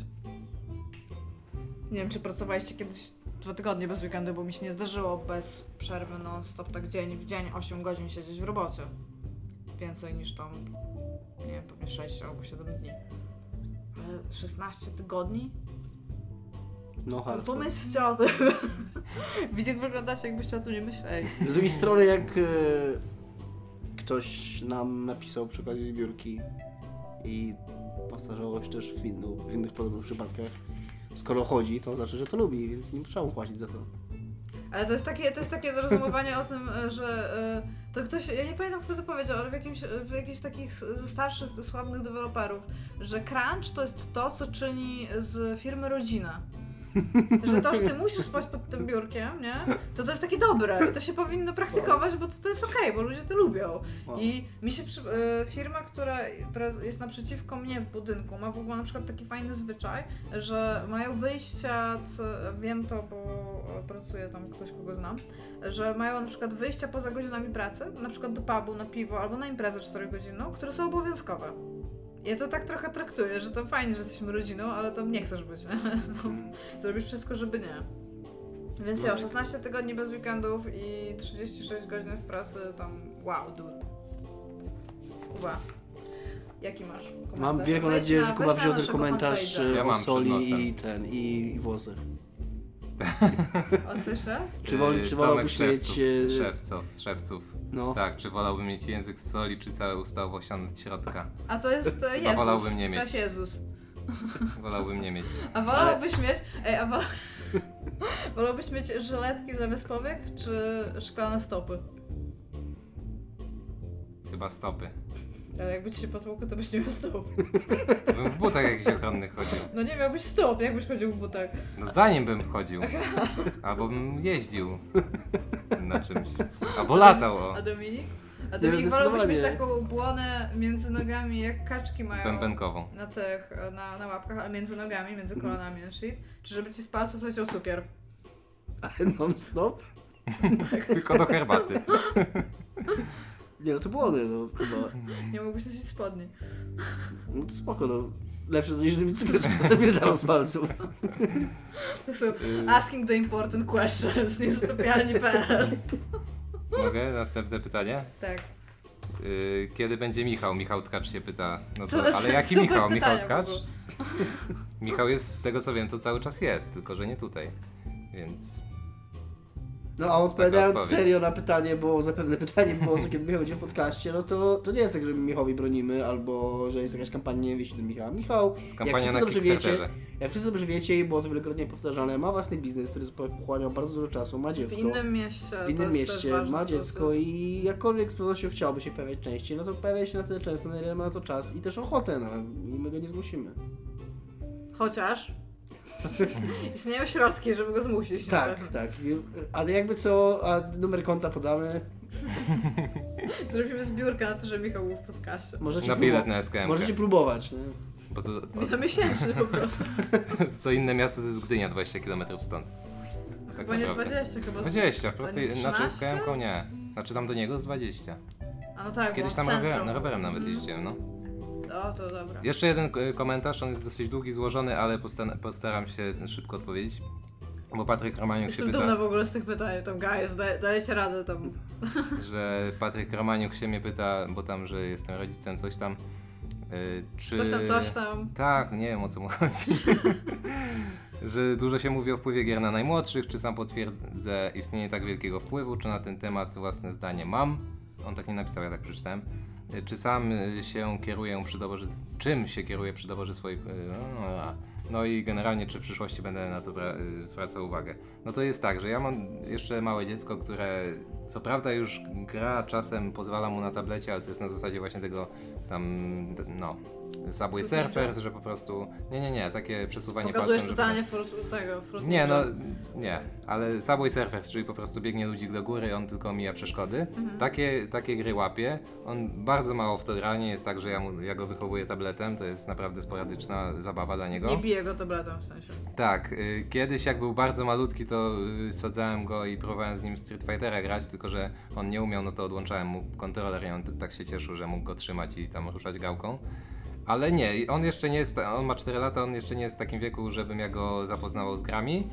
Nie wiem, czy pracowaliście kiedyś dwa tygodnie bez weekendu, bo mi się nie zdarzyło bez przerwy non-stop, tak dzień w dzień 8 godzin siedzieć w robocie. Więcej niż tam, nie wiem, pewnie 6 albo 7 dni. Ale 16 tygodni? No No hardcore. pomyślcie o tym. Widzicie, jak wyglądacie, jakbyście o tym nie myśleli. Z drugiej strony, jak e, ktoś nam napisał przy okazji zbiórki i powtarzało się też w, w innych podobnych przypadkach, skoro chodzi, to znaczy, że to lubi, więc nie trzeba mu płacić za to. Ale to jest takie, to jest takie rozumowanie o tym, e, że e, to ktoś, ja nie pamiętam kto to powiedział, ale w jakimś, w jakichś takich starszych, sławnych deweloperów, że crunch to jest to, co czyni z firmy rodzinę. Że to, że ty musisz spać pod tym biurkiem, nie? To to jest takie dobre i to się powinno praktykować, bo to, to jest okej, bo ludzie to lubią. I mi się przy, e, firma, która jest naprzeciwko mnie w budynku, ma w ogóle na przykład taki fajny zwyczaj, że mają wyjścia, co, wiem to, bo pracuje tam ktoś, kogo znam, że mają na przykład wyjścia poza godzinami pracy, na przykład do pubu, na piwo albo na imprezę 4-godzinną, które są obowiązkowe. Ja to tak trochę traktuję, że to fajnie, że jesteśmy rodziną, ale tam nie chcesz być, nie? To Zrobisz wszystko, żeby nie. Więc ja, 16 tygodni bez weekendów i 36 godzin w pracy, tam wow, dude. Kuba, jaki masz komentarz? Mam wielką Wejdź nadzieję, na- że Kuba na wziął ten naszego komentarz fanpage'a. e, Ja o mam przed soli i ten, i, i włosach. O, słyszę? Czy, woli, czy Tomek wolałbyś Szewców, mieć... e, Szewców, szewców. No, Tak, czy wolałbym mieć język z soli, czy całe usta owłosione od środka? A to jest e, Jezus. wolałbym nie mieć. Cześć Jezus. Wolałbym nie mieć. A wolałbyś mieć... Ej, a wol... wolałbyś mieć żyletki zamiast powiek, czy szklane stopy? Chyba stopy. Ale jakby ci się potłukło, to byś nie miał stóp. To bym w butach jakichś ochronnych chodził. No nie miałbyś stóp, jakbyś chodził w butach. No zanim bym chodził. Albo bym jeździł na czymś. Albo latał, o. A Dominik? A Nie, Dominik wolałbyś mieć taką błonę między nogami, jak kaczki mają Bębenkową. na tych, na, na łapkach, ale między nogami, między kolanami na shit. Czy żeby ci z palców leciał cukier? ale non-stop? Tylko do herbaty. Nie, no to błony, no chyba. Nie mógłbyś nosić spodni. No to spoko, no. Lepsze niż gdyby cukier zapierdalał z palców. To są Y. asking the important questions, niezastopialni.pl Mogę? Następne pytanie. Tak. Yy, Kiedy będzie Michał? Michał Tkacz się pyta. No Co to, ale jaki super Michał? Michał w Tkacz? ogóle. Michał jest, z tego co wiem, to cały czas jest, tylko że nie tutaj. Więc No a odpowiadając serio na pytanie, bo zapewne pytanie było to, kiedy Michał będzie w podcaście, no to, to nie jest tak, że my Michałowi bronimy, albo że jest jakaś kampania nienawiści do Michała. Michał, z jak kampania wszyscy na dobrze wiecie, jak wszyscy dobrze wiecie i było to wielokrotnie powtarzane, ma własny biznes, który pochłaniał bardzo dużo czasu, ma W dziecko. innym mieście. w innym mieście, ma dziecko i jakkolwiek z pewnością chciałby się pojawiać częściej, no to pojawia się na tyle często, na ile ma na to czas i też ochotę, no i my go nie zmusimy. Chociaż Istnieją środki, żeby go zmusić. no Tak, tak. Ale jakby co, a numer konta podamy. Zrobimy zbiórkę na to, że Michał był w podcaście. Możecie, Na bilet próbować. na SKM. Możecie próbować. Nie? Bo to, Na miesięczny po prostu. to inne miasto to jest Gdynia, 20 km stąd. Tak Chyba nie naprawdę. 20, chyba z- 20, w a prostej, nie znaczy z 13? KM-ką nie. Znaczy tam do niego z 20. A no tak, Kiedyś tam centrum. rowerem, rowerem nawet Mhm. jeździłem, no. O, to dobra. Jeszcze jeden k- komentarz, on jest dosyć długi, złożony, ale postaram się szybko odpowiedzieć. Bo Patryk Romaniuk się Jestem dumna pyta, w ogóle z tych pytań, tam guys, daj, dajecie radę tam. że Patryk Romaniuk się mnie pyta, bo tam, że jestem rodzicem, coś tam. y, czy... Coś tam, coś tam. Tak, nie wiem o co mu chodzi. że dużo się mówi o wpływie gier na najmłodszych, czy sam potwierdzę istnienie tak wielkiego wpływu, czy na ten temat własne zdanie mam. On tak nie napisał, ja tak przeczytałem. Czy sam y, się kieruję przy doborze, czym się kieruję przy doborze swoich... y, No, i generalnie, czy w przyszłości będę na to y, zwracał uwagę. No to jest tak, że ja mam jeszcze małe dziecko, które co prawda już gra czasem pozwala mu na tablecie, ale to jest na zasadzie właśnie tego tam, no, Subway. Surfers, że po prostu, nie, nie, nie, takie przesuwanie Pokazujesz palcem, totalnie frut, tego, frut nie, no nie, ale Subway Surfers, czyli po prostu biegnie ludzik do góry, on tylko mija przeszkody. Mhm. Takie, takie gry łapie. On bardzo mało w to gra, nie jest tak, że ja, mu, ja go wychowuję tabletem, to jest naprawdę sporadyczna zabawa dla niego. Nie biję go tabletem w sensie. Tak, y, kiedyś jak był bardzo malutki, to y, sadzałem go i próbowałem z nim Street Fightera grać, tylko że on nie umiał, no to odłączałem mu kontroler i on t- tak się cieszył, że mógł go trzymać i tam ruszać gałką. Ale nie, on jeszcze nie jest, on ma 4 lata, on jeszcze nie jest w takim wieku, żebym ja go zapoznawał z grami.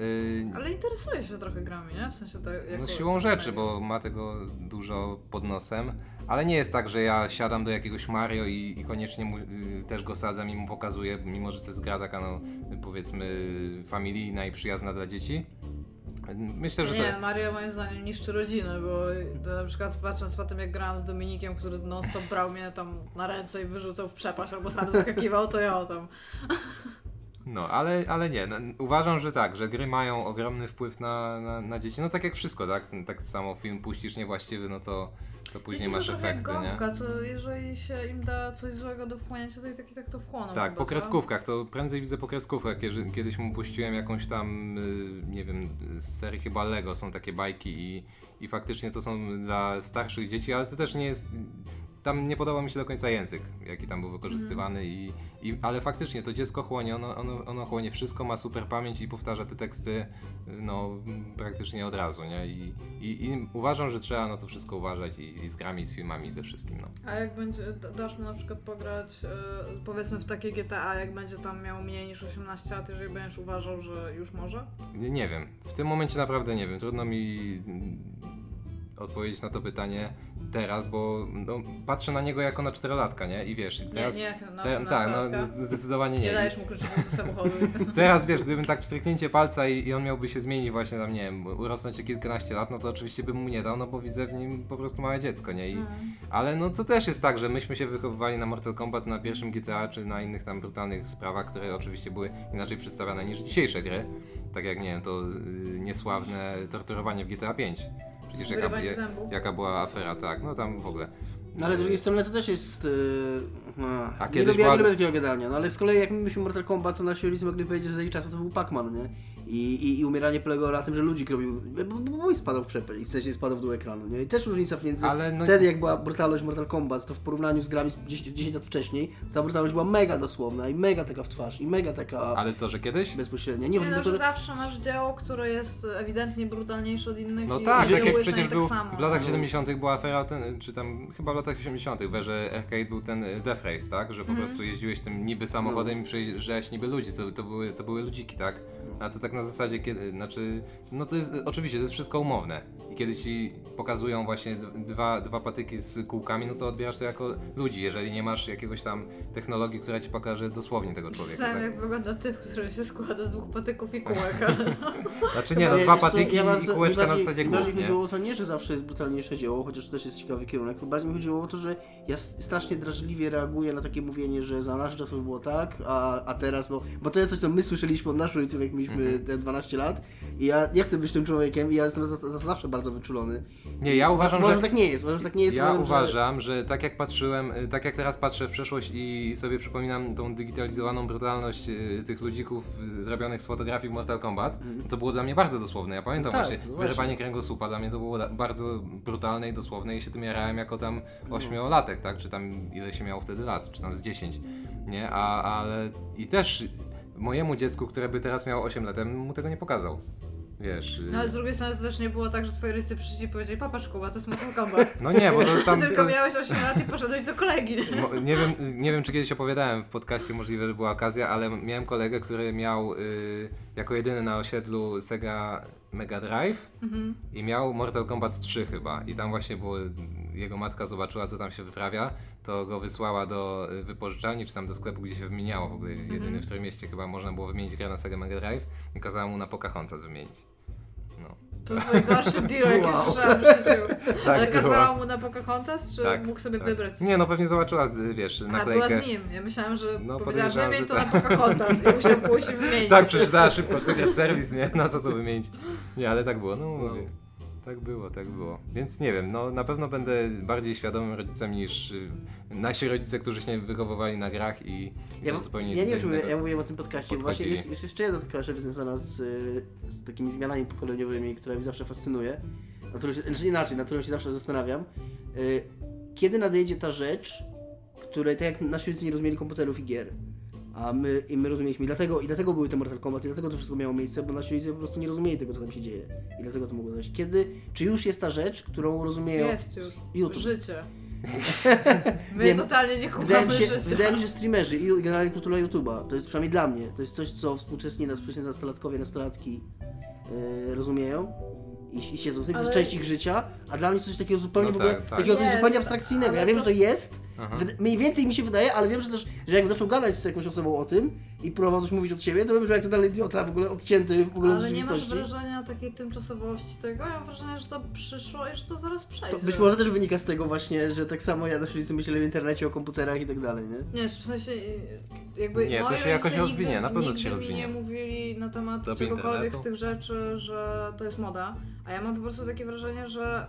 Y, Ale interesuje się trochę grami, nie? W sensie tak jako... no siłą rzeczy, bo ma tego dużo pod nosem, ale nie jest tak, że ja siadam do jakiegoś Mario i, i koniecznie mu, y, też go sadzam i mu pokazuję, mimo że to jest gra taka, no powiedzmy familijna i przyjazna dla dzieci. Myślę, że Nie, to... Mario moim zdaniem niszczy rodzinę, bo na przykład patrząc po tym jak grałam z Dominikiem, który non stop brał mnie tam na ręce i wyrzucał w przepaść albo sam zaskakiwał, to ja tam. No, ale, ale nie. No, uważam, że tak, że gry mają ogromny wpływ na, na, na dzieci. No tak jak wszystko, tak? Tak samo film puścisz niewłaściwy, no to, to później masz efekty, nie? gąbka, co jeżeli się im da coś złego do wchłonięcia, to i tak i tak to wchłoną. Tak, chyba, po kreskówkach, to prędzej widzę po kreskówkach. Kiedy- Kiedyś mu puściłem jakąś tam, y, nie wiem, z serii chyba Lego są takie bajki i, i faktycznie to są dla starszych dzieci, ale to też nie jest. Tam nie podobał mi się do końca język, jaki tam był wykorzystywany, i, i, ale faktycznie to dziecko chłonie, ono, ono, ono chłonie wszystko, ma super pamięć i powtarza te teksty no, praktycznie od razu, nie? I, i, i uważam, że trzeba na to wszystko uważać i, i z grami, i z filmami, i ze wszystkim, no. A jak będzie, da- dasz mu na przykład pograć, e, powiedzmy w takie GTA, jak będzie tam miał mniej niż 18 lat, jeżeli będziesz uważał, że już może? Nie, nie wiem. W tym momencie naprawdę nie wiem. Trudno mi mm, odpowiedzieć na to pytanie teraz, bo no, patrzę na niego jako na czterolatka, nie? I wiesz, i teraz... nie, nie, na te, 18 tak, no zdecydowanie nie. Nie dajesz mu kluczyków do samochodu. Teraz wiesz, gdybym tak pstryknięcie palca i, i on miałby się zmienić właśnie tam, nie wiem, urosnąć o kilkanaście lat, no to oczywiście bym mu nie dał, no bo widzę w nim po prostu małe dziecko, nie? I, Mm. ale no to też jest tak, że myśmy się wychowywali na Mortal Kombat, na pierwszym GTA, czy na innych tam brutalnych sprawach, które oczywiście były inaczej przedstawiane niż dzisiejsze gry. Tak jak, nie wiem, to y, niesławne torturowanie w GTA 5. Przecież jaka, ja- jaka była afera, tak, no tam w ogóle. No ale z drugiej strony to też jest. Yy, no, A nie kiedyś lubię, była- nie lubię takiego gadania. No ale z kolei jak mieliśmy Mortal Kombat, to nasi rodzice mogli powiedzieć, że za ich czasów to był Pac-Man, nie? I, i, I umieranie polegało na tym, że ludzik robił. b- b- Mój spadał w przepel i w sensie spadał w dół ekranu, nie? I też różnica między. Ale no- Wtedy jak była brutalność Mortal Kombat, to w porównaniu z grami z 10, z 10 lat wcześniej, ta brutalność była mega dosłowna i mega taka w twarz i mega taka Ale co, że kiedyś? bezpośrednia. Nie, Nie no, to, że że zawsze masz dzieło, które jest ewidentnie brutalniejsze od innych No i tak, tak jak przecież był tak samo. w latach No. 70. była afera, ten, czy tam chyba w latach 80. w erze arcade był ten y, Death Race, tak? Że po Mhm. prostu jeździłeś tym niby samochodem i przejeżdżałeś niby ludzi, to, to, były, to były ludziki, tak? A to tak na zasadzie, kiedy, znaczy, no to jest, oczywiście, to jest wszystko umowne. I kiedy ci pokazują właśnie dwa, dwa patyki z kółkami, no to odbierasz to jako ludzi, jeżeli nie masz jakiegoś tam technologii, która ci pokaże dosłownie tego człowieka. Znam Tak? jak wygląda typ, który się składa z dwóch patyków i kółek, ale Znaczy nie, no dwa patyki ja i bardzo- kółeczka mi na bardziej- zasadzie głów, Bardziej nie? chodziło o to nie, że zawsze jest brutalniejsze dzieło, chociaż to też jest ciekawy kierunek, tylko bardziej mi chodziło o to, że ja strasznie drażliwie reaguję na takie mówienie, że za naszych czasów było tak, a, a teraz, bo, bo to jest coś, co my słyszeliśmy od naszych rodziców, jak mieliśmy Mhm. te 12 lat i ja nie chcę być tym człowiekiem i ja jestem za, za, zawsze bardzo wyczulony. Nie, ja uważam, Uważam, że... że tak nie jest, uważam, że tak nie jest. Ja że- uważam, że tak jak patrzyłem, y, tak jak teraz patrzę w przeszłość i sobie przypominam tą digitalizowaną brutalność y, tych ludzików y, zrobionych z fotografii w Mortal Kombat, to było dla mnie bardzo dosłowne. Ja pamiętam Tak, właśnie, no właśnie. wyrywanie kręgosłupa dla mnie to było bardzo brutalne i dosłowne i się tym jarałem jako tam ośmiolatek, tak? Czy tam ile się miało wtedy lat, czy tam z 10, nie? A, ale i też mojemu dziecku, które by teraz miało 8 lat, ja bym mu tego nie pokazał. Wiesz. y, No ale z drugiej strony to też nie było tak, że twoi rodzice przyszli i powiedzieli, papasz Kuba, to jest Mortal Kombat. No nie, bo to tam... Tylko miałeś 8 lat i poszedłeś do kolegi. nie? Nie wiem, nie wiem, czy kiedyś opowiadałem w podcaście, możliwe, że była okazja, ale miałem kolegę, który miał y, jako jedyny na osiedlu Sega Mega Drive i miał Mortal Kombat 3 chyba. I tam właśnie było, jego matka zobaczyła, co tam się wyprawia, to go wysłała do y, wypożyczalni, czy tam do sklepu, gdzie się wymieniało. W ogóle jedyny w Trójmieście chyba można było wymienić grę na Sega Mega Drive i kazała mu na Pocahontas wymienić. No. To jest najgorszy deal, jaki Wow. słyszałam w życiu. Tak Ale kazała mu na Pocahontas, czy Tak, mógł sobie tak. wybrać? Nie, no pewnie zobaczyła, z- wiesz, A, była naklejkę. z nim. Ja myślałam, że No, powiedziała, wymień że to tak. na Pocahontas i musiał pójść wymienić. Tak, przeczytała szybko w Service, nie? Na co to wymienić? Nie, ale tak było, no mówię. Tak było, tak było. Więc nie wiem, no na pewno będę bardziej świadomym rodzicem niż y, nasi rodzice, którzy się wychowywali na grach i Ja, zupełnie ja nie innego ja, mówiłem o tym podcaście. Właśnie jest, jest jeszcze jedna taka rzecz związana z, y, z takimi zmianami pokoleniowymi, która mnie zawsze fascynuje. Na którą się, znaczy inaczej, na którą się zawsze zastanawiam. Y, Kiedy nadejdzie ta rzecz, której tak jak nasi rodzice nie rozumieli komputerów i gier, a my, i my rozumieliśmy. I dlatego, I dlatego były te Mortal Kombat, i dlatego to wszystko miało miejsce, bo nasi rodzice po prostu nie rozumieli tego, co tam się dzieje. I dlatego to mogło dojść. Kiedy, czy już jest ta rzecz, którą rozumieją Jest już. YouTube? Życie. My Nie, totalnie nie Wydaje kumamy mi, się, życia. wydaje mi się, że streamerzy i generalnie kultura YouTube'a, to jest przynajmniej dla mnie, to jest coś, co współczesni, nastolatkowie, nastolatki yy, rozumieją i, i siedzą z tym, to jest Ale- część ich życia, a dla mnie coś takiego zupełnie No w ogóle, tak, tak. takiego coś Jest, zupełnie abstrakcyjnego. Ja ale wiem, to- że to jest, Aha. mniej więcej mi się wydaje, ale wiem, że też, że jakbym zaczął gadać z jakąś osobą o tym i próbował coś mówić od siebie, to bym że jak totalny idiota, w ogóle odcięty w ogóle Ale nie masz wrażenia takiej tymczasowości tego? Ja mam wrażenie, że to przyszło i że to zaraz przejdzie. To być może też wynika z tego właśnie, że tak samo ja nasi rodzice myśleli o internecie, o komputerach i tak dalej, nie? Nie, w sensie jakby Nie, to się jakoś rozwinie, nigdy, na pewno to nigdy się mi rozwinie. nie mówili na temat Do czegokolwiek internetu. z tych rzeczy, że to jest moda, a ja mam po prostu takie wrażenie, że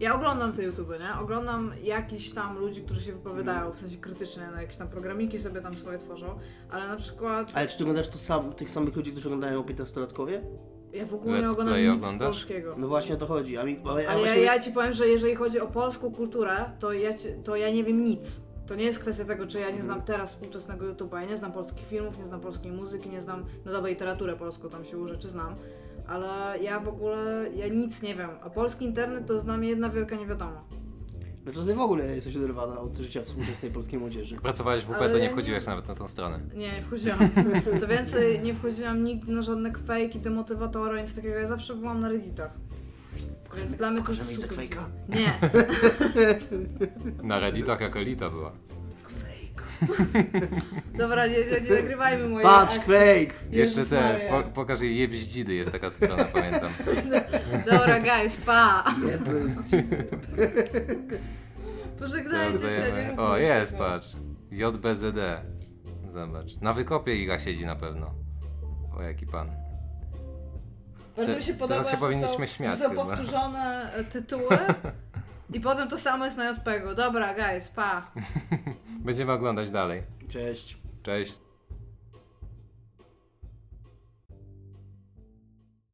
ja oglądam te YouTube, nie? Oglądam jakichś tam ludzi, którzy się wypowiadają, w sensie krytycznie, na jakieś tam programiki sobie tam swoje tworzą, ale na przykład Ale czy ty oglądasz to sam, tych samych ludzi, którzy oglądają 15-latkowie? ja w ogóle nie Let's oglądam play nic oglądasz? polskiego. No właśnie o to chodzi. A mi, a, a Ale ja, właśnie... ja ci powiem, że jeżeli chodzi o polską kulturę, to ja, ci, to ja nie wiem nic. To nie jest kwestia tego, czy ja nie znam teraz współczesnego YouTube'a. Ja nie znam polskich filmów, nie znam polskiej muzyki, nie znam, no dobra, literaturę polską tam się rzeczy znam. Ale ja w ogóle, ja nic nie wiem. A polski internet to dla mnie jedna wielka niewiadoma. No to ty w ogóle jesteś oderwana od życia współczesnej polskiej młodzieży. Jak pracowałeś w WP, Ale to nie nie- wchodziłeś nawet na tą stronę. Nie, nie wchodziłam. Co więcej, nie wchodziłam nigdy na żadne fejki, demotywatory, nic takiego. Ja zawsze byłam na redditach. Więc dla mnie to jest super. Nie. Na Redditach jak elita była. Dobra, nie, nie, nie nagrywajmy mojej Patrz, akcji. Quake! Jeszcze Jezus te, Maria. po, pokaż jej jebździdy, jest taka strona, pamiętam. Dobra, guys, pa! Nie. Pożegnajcie się, nie róbmy O, już jest, tego. patrz. JBZD. Zobacz. Na wykopie Iga siedzi na pewno. O, jaki pan. Bardzo Te- mi się podoba, teraz się że powinniśmy są, śmiać że są chyba. powtórzone e, tytuły i potem to samo jest na JPEG-u. Dobra, guys, pa! Będziemy oglądać dalej. Cześć. Cześć.